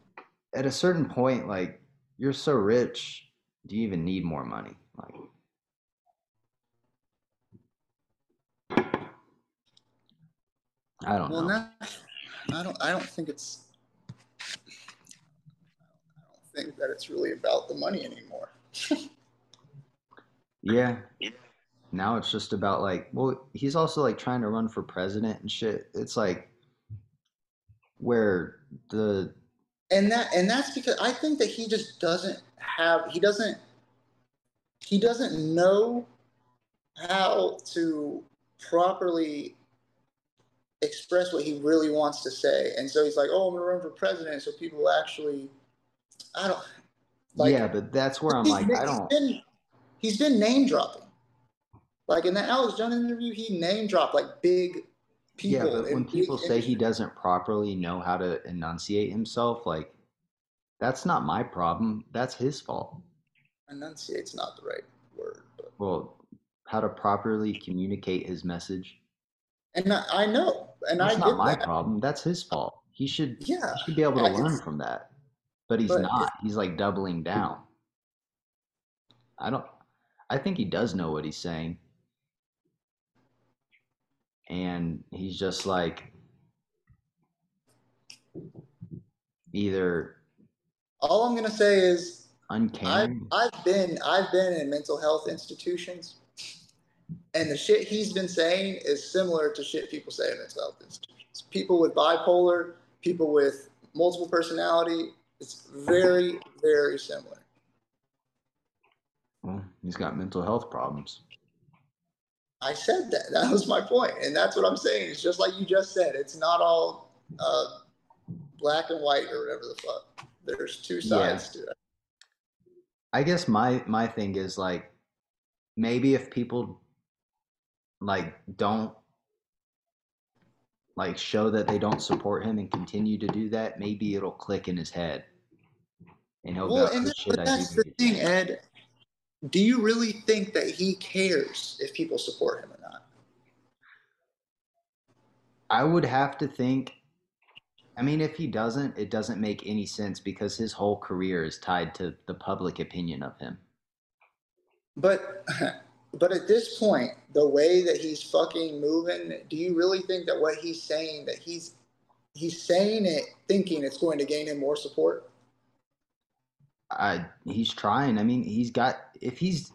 at a certain point, like you're so rich, do you even need more money? Like I don't well, know. I don't. I don't think it's I don't think that it's really about the money anymore. yeah. Now it's just about like, well, he's also like trying to run for president and shit. It's like where the and that and that's because I think that he just doesn't have he doesn't he doesn't know how to properly express what he really wants to say. And so he's like, "Oh, I'm going to run for president so people actually I don't. Like, yeah, but that's where I'm like, I don't. He's been, he's been name dropping. Like in that Alex Jones interview, he name dropped like big people. Yeah, but when people say he doesn't properly know how to enunciate himself, like that's not my problem. That's his fault. Enunciate's not the right word. But. Well, how to properly communicate his message. And I know, and that's I not my that. problem. That's his fault. He should. Yeah, he should be able to learn from that but he's but not. He's like doubling down. I don't. I think he does know what he's saying, and he's just like either All I'm gonna say is uncaring. I've, I've been I've been in mental health institutions, and the shit he's been saying is similar to shit people say in mental health institutions. People with bipolar, people with multiple personality, it's very very similar. Well, he's got mental health problems. I said that. That was my point, and that's what I'm saying. It's just like you just said. It's not all uh, black and white or whatever the fuck. There's two sides yeah. to it. I guess my my thing is like maybe if people like don't like show that they don't support him and continue to do that, maybe it'll click in his head. And he'll well, go, and oh, that's the thing, Ed do you really think that he cares if people support him or not? I would have to think. I mean, if he doesn't, it doesn't make any sense because his whole career is tied to the public opinion of him. But, but at this point, the way that he's fucking moving, do you really think that what he's saying that he's he's saying it thinking it's going to gain him more support? I he's trying. I mean, he's got if he's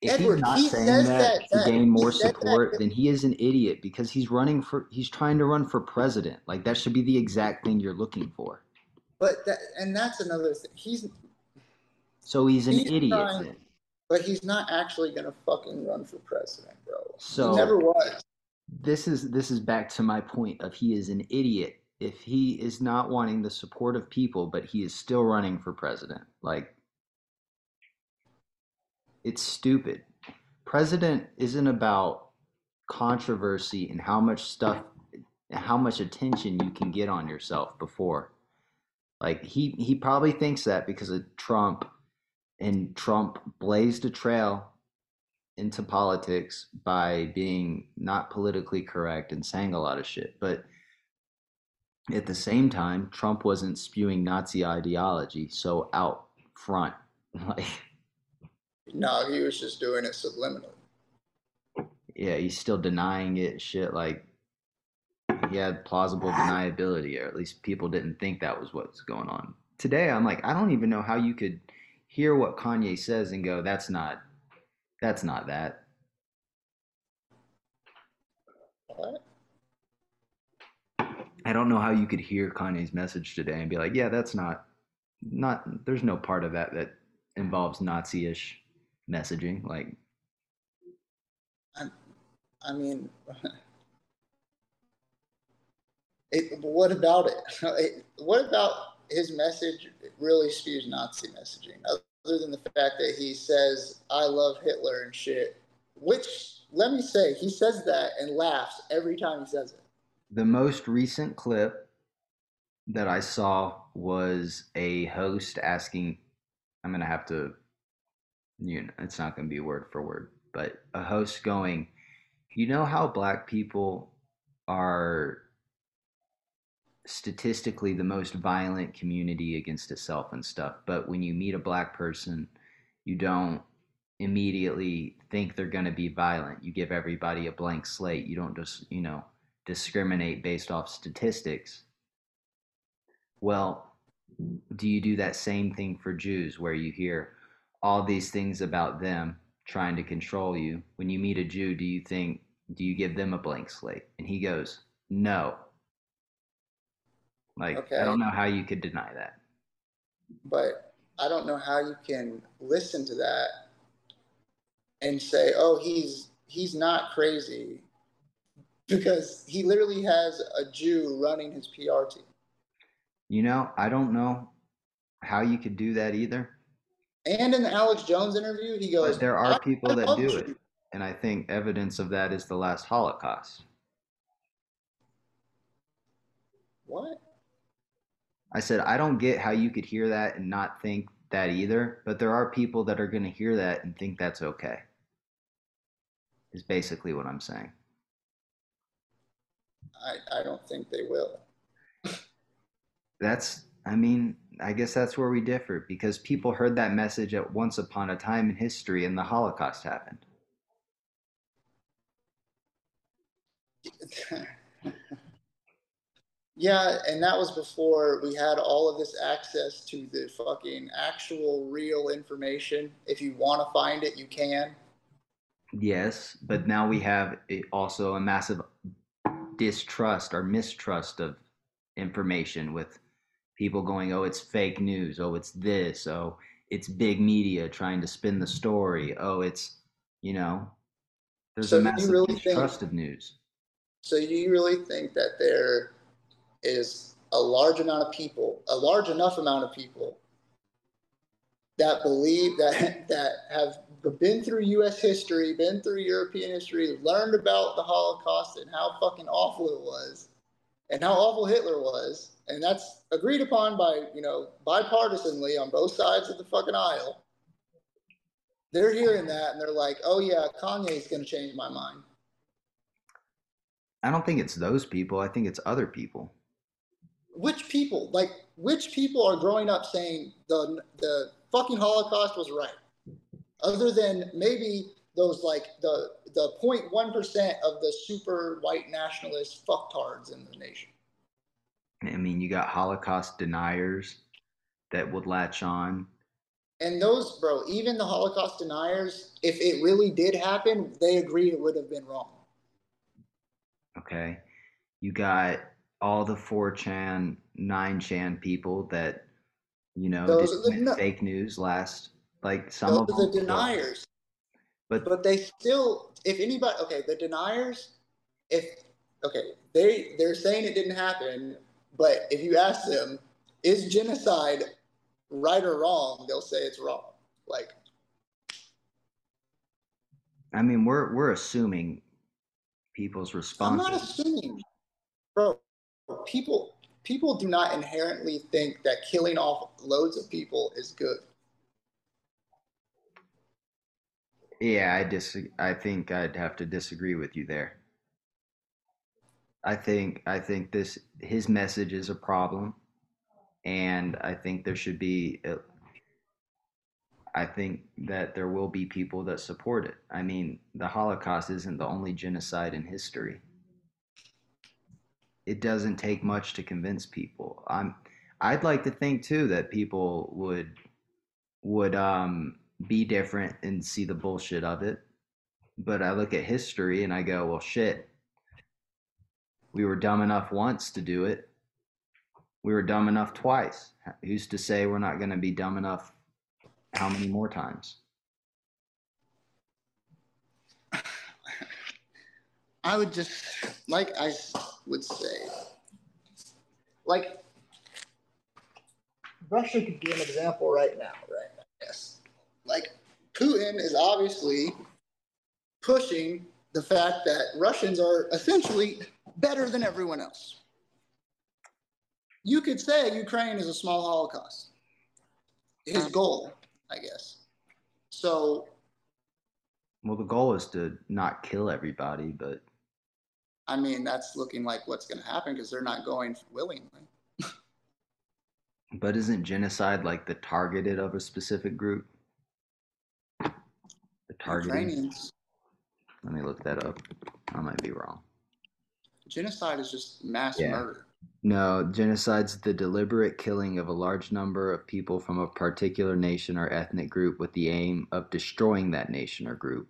if Edward, he's not he saying that, that, to gain more support, then he is an idiot because he's running for he's trying to run for president. Like that should be the exact thing you're looking for. But that and that's another thing. He's so he's an he's idiot. Trying, but he's not actually gonna fucking run for president, bro. So he never was. This is this is back to my point of he is an idiot if he is not wanting the support of people, but he is still running for president. Like it's stupid. President isn't about controversy and how much stuff how much attention you can get on yourself before. Like he he probably thinks that because of Trump and Trump blazed a trail into politics by being not politically correct and saying a lot of shit. But at the same time, Trump wasn't spewing Nazi ideology so out front. Like no, he was just doing it subliminally. Yeah, he's still denying it. Shit, like he had plausible deniability, or at least people didn't think that was what's going on. Today, I'm like, I don't even know how you could hear what Kanye says and go, "That's not, that's not that." What? I don't know how you could hear Kanye's message today and be like, "Yeah, that's not, not. There's no part of that that involves Nazi-ish." Messaging like I, I mean it, what about it? what about his message really spews nazi messaging other than the fact that he says i love hitler and shit which let me say he says that and laughs every time he says it the most recent clip that i saw was a host asking i'm going to have to you know, it's not going to be word for word, but a host going, you know how black people are statistically the most violent community against itself and stuff, but when you meet a black person, you don't immediately think they're going to be violent. You give everybody a blank slate. You don't just, you know, discriminate based off statistics. Well, do you do that same thing for Jews where you hear, all these things about them trying to control you. When you meet a Jew, do you think, do you give them a blank slate? And he goes, no. Like, okay. I don't know how you could deny that. But I don't know how you can listen to that and say, oh, he's he's not crazy because he literally has a Jew running his PR team. You know, I don't know how you could do that either. And in the Alex Jones interview, he goes, but "There are people that do it, and I think evidence of that is the last Holocaust." What? I said I don't get how you could hear that and not think that either, but there are people that are going to hear that and think that's okay. Is basically what I'm saying. I I don't think they will. that's I mean, I guess that's where we differ because people heard that message at once upon a time in history and the Holocaust happened. Yeah, and that was before we had all of this access to the fucking actual real information. If you want to find it, you can. Yes, but now we have also a massive distrust or mistrust of information with people going, oh, it's fake news. Oh, it's this. Oh, it's big media trying to spin the story. Oh, it's, you know, there's so a massive really distrust think, of news. So do you really think that there is a large amount of people, a large enough amount of people that believe that that have been through U.S. history, been through European history, learned about the Holocaust and how fucking awful it was, and how awful Hitler was, and that's agreed upon by you know bipartisanly on both sides of the fucking aisle. They're hearing that and they're like, "Oh yeah, Kanye's going to change my mind." I don't think it's those people. I think it's other people. Which people? Like, which people are growing up saying the the fucking Holocaust was right? other than maybe those like the the 0.1 percent of the super white nationalist fucktards in the nation. I mean, you got Holocaust deniers that would latch on. And those, bro, even the Holocaust deniers, if it really did happen, they agree it would have been wrong. Okay. You got all the 4chan, 9chan people that, you know, those, no, fake news last like some Those of are the deniers. But but they still, if anybody, okay, the deniers, if okay, they they're saying it didn't happen, but if you ask them, is genocide right or wrong? They'll say it's wrong. Like, I mean, we're we're assuming people's response. I'm not assuming, bro. People people do not inherently think that killing off loads of people is good. Yeah, I dis. I think I'd have to disagree with you there. I think I think this his message is a problem, and I think there should be. A, I think that there will be people that support it. I mean, the Holocaust isn't the only genocide in history. It doesn't take much to convince people. I'm. I'd like to think too that people would would um be different and see the bullshit of it. But I look at history and I go, well, shit. We were dumb enough once to do it. We were dumb enough twice. Who's to say we're not going to be dumb enough how many more times? I would just, like I would say, like Russia could be an example right now, right? Yes like Putin is obviously pushing the fact that Russians are essentially better than everyone else. You could say Ukraine is a small Holocaust. His goal, I guess. So. Well, the goal is to not kill everybody, but. I mean, that's looking like what's going to happen because they're not going willingly. but isn't genocide like the targeted of a specific group? The targeting. Ukrainians. Let me look that up. I might be wrong. Genocide is just mass yeah. murder. No, genocide's the deliberate killing of a large number of people from a particular nation or ethnic group with the aim of destroying that nation or group.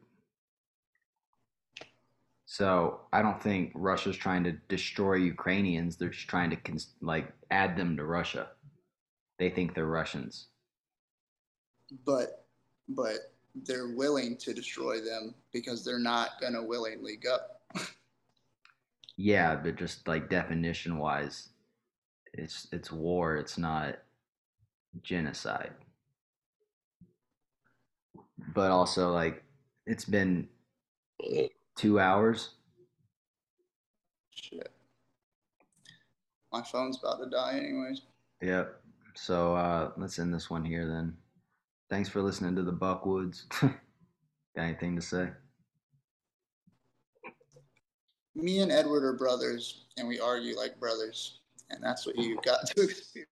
So I don't think Russia's trying to destroy Ukrainians. They're just trying to cons- like add them to Russia. They think they're Russians. But, but they're willing to destroy them because they're not going to willingly go. yeah, but just like definition wise, it's it's war. It's not genocide. But also, like, it's been two hours. Shit. My phone's about to die, anyways. Yep. So uh, let's end this one here then. Thanks for listening to the Buckwoods. Got anything to say? Me and Edward are brothers, and we argue like brothers, and that's what you got to experience.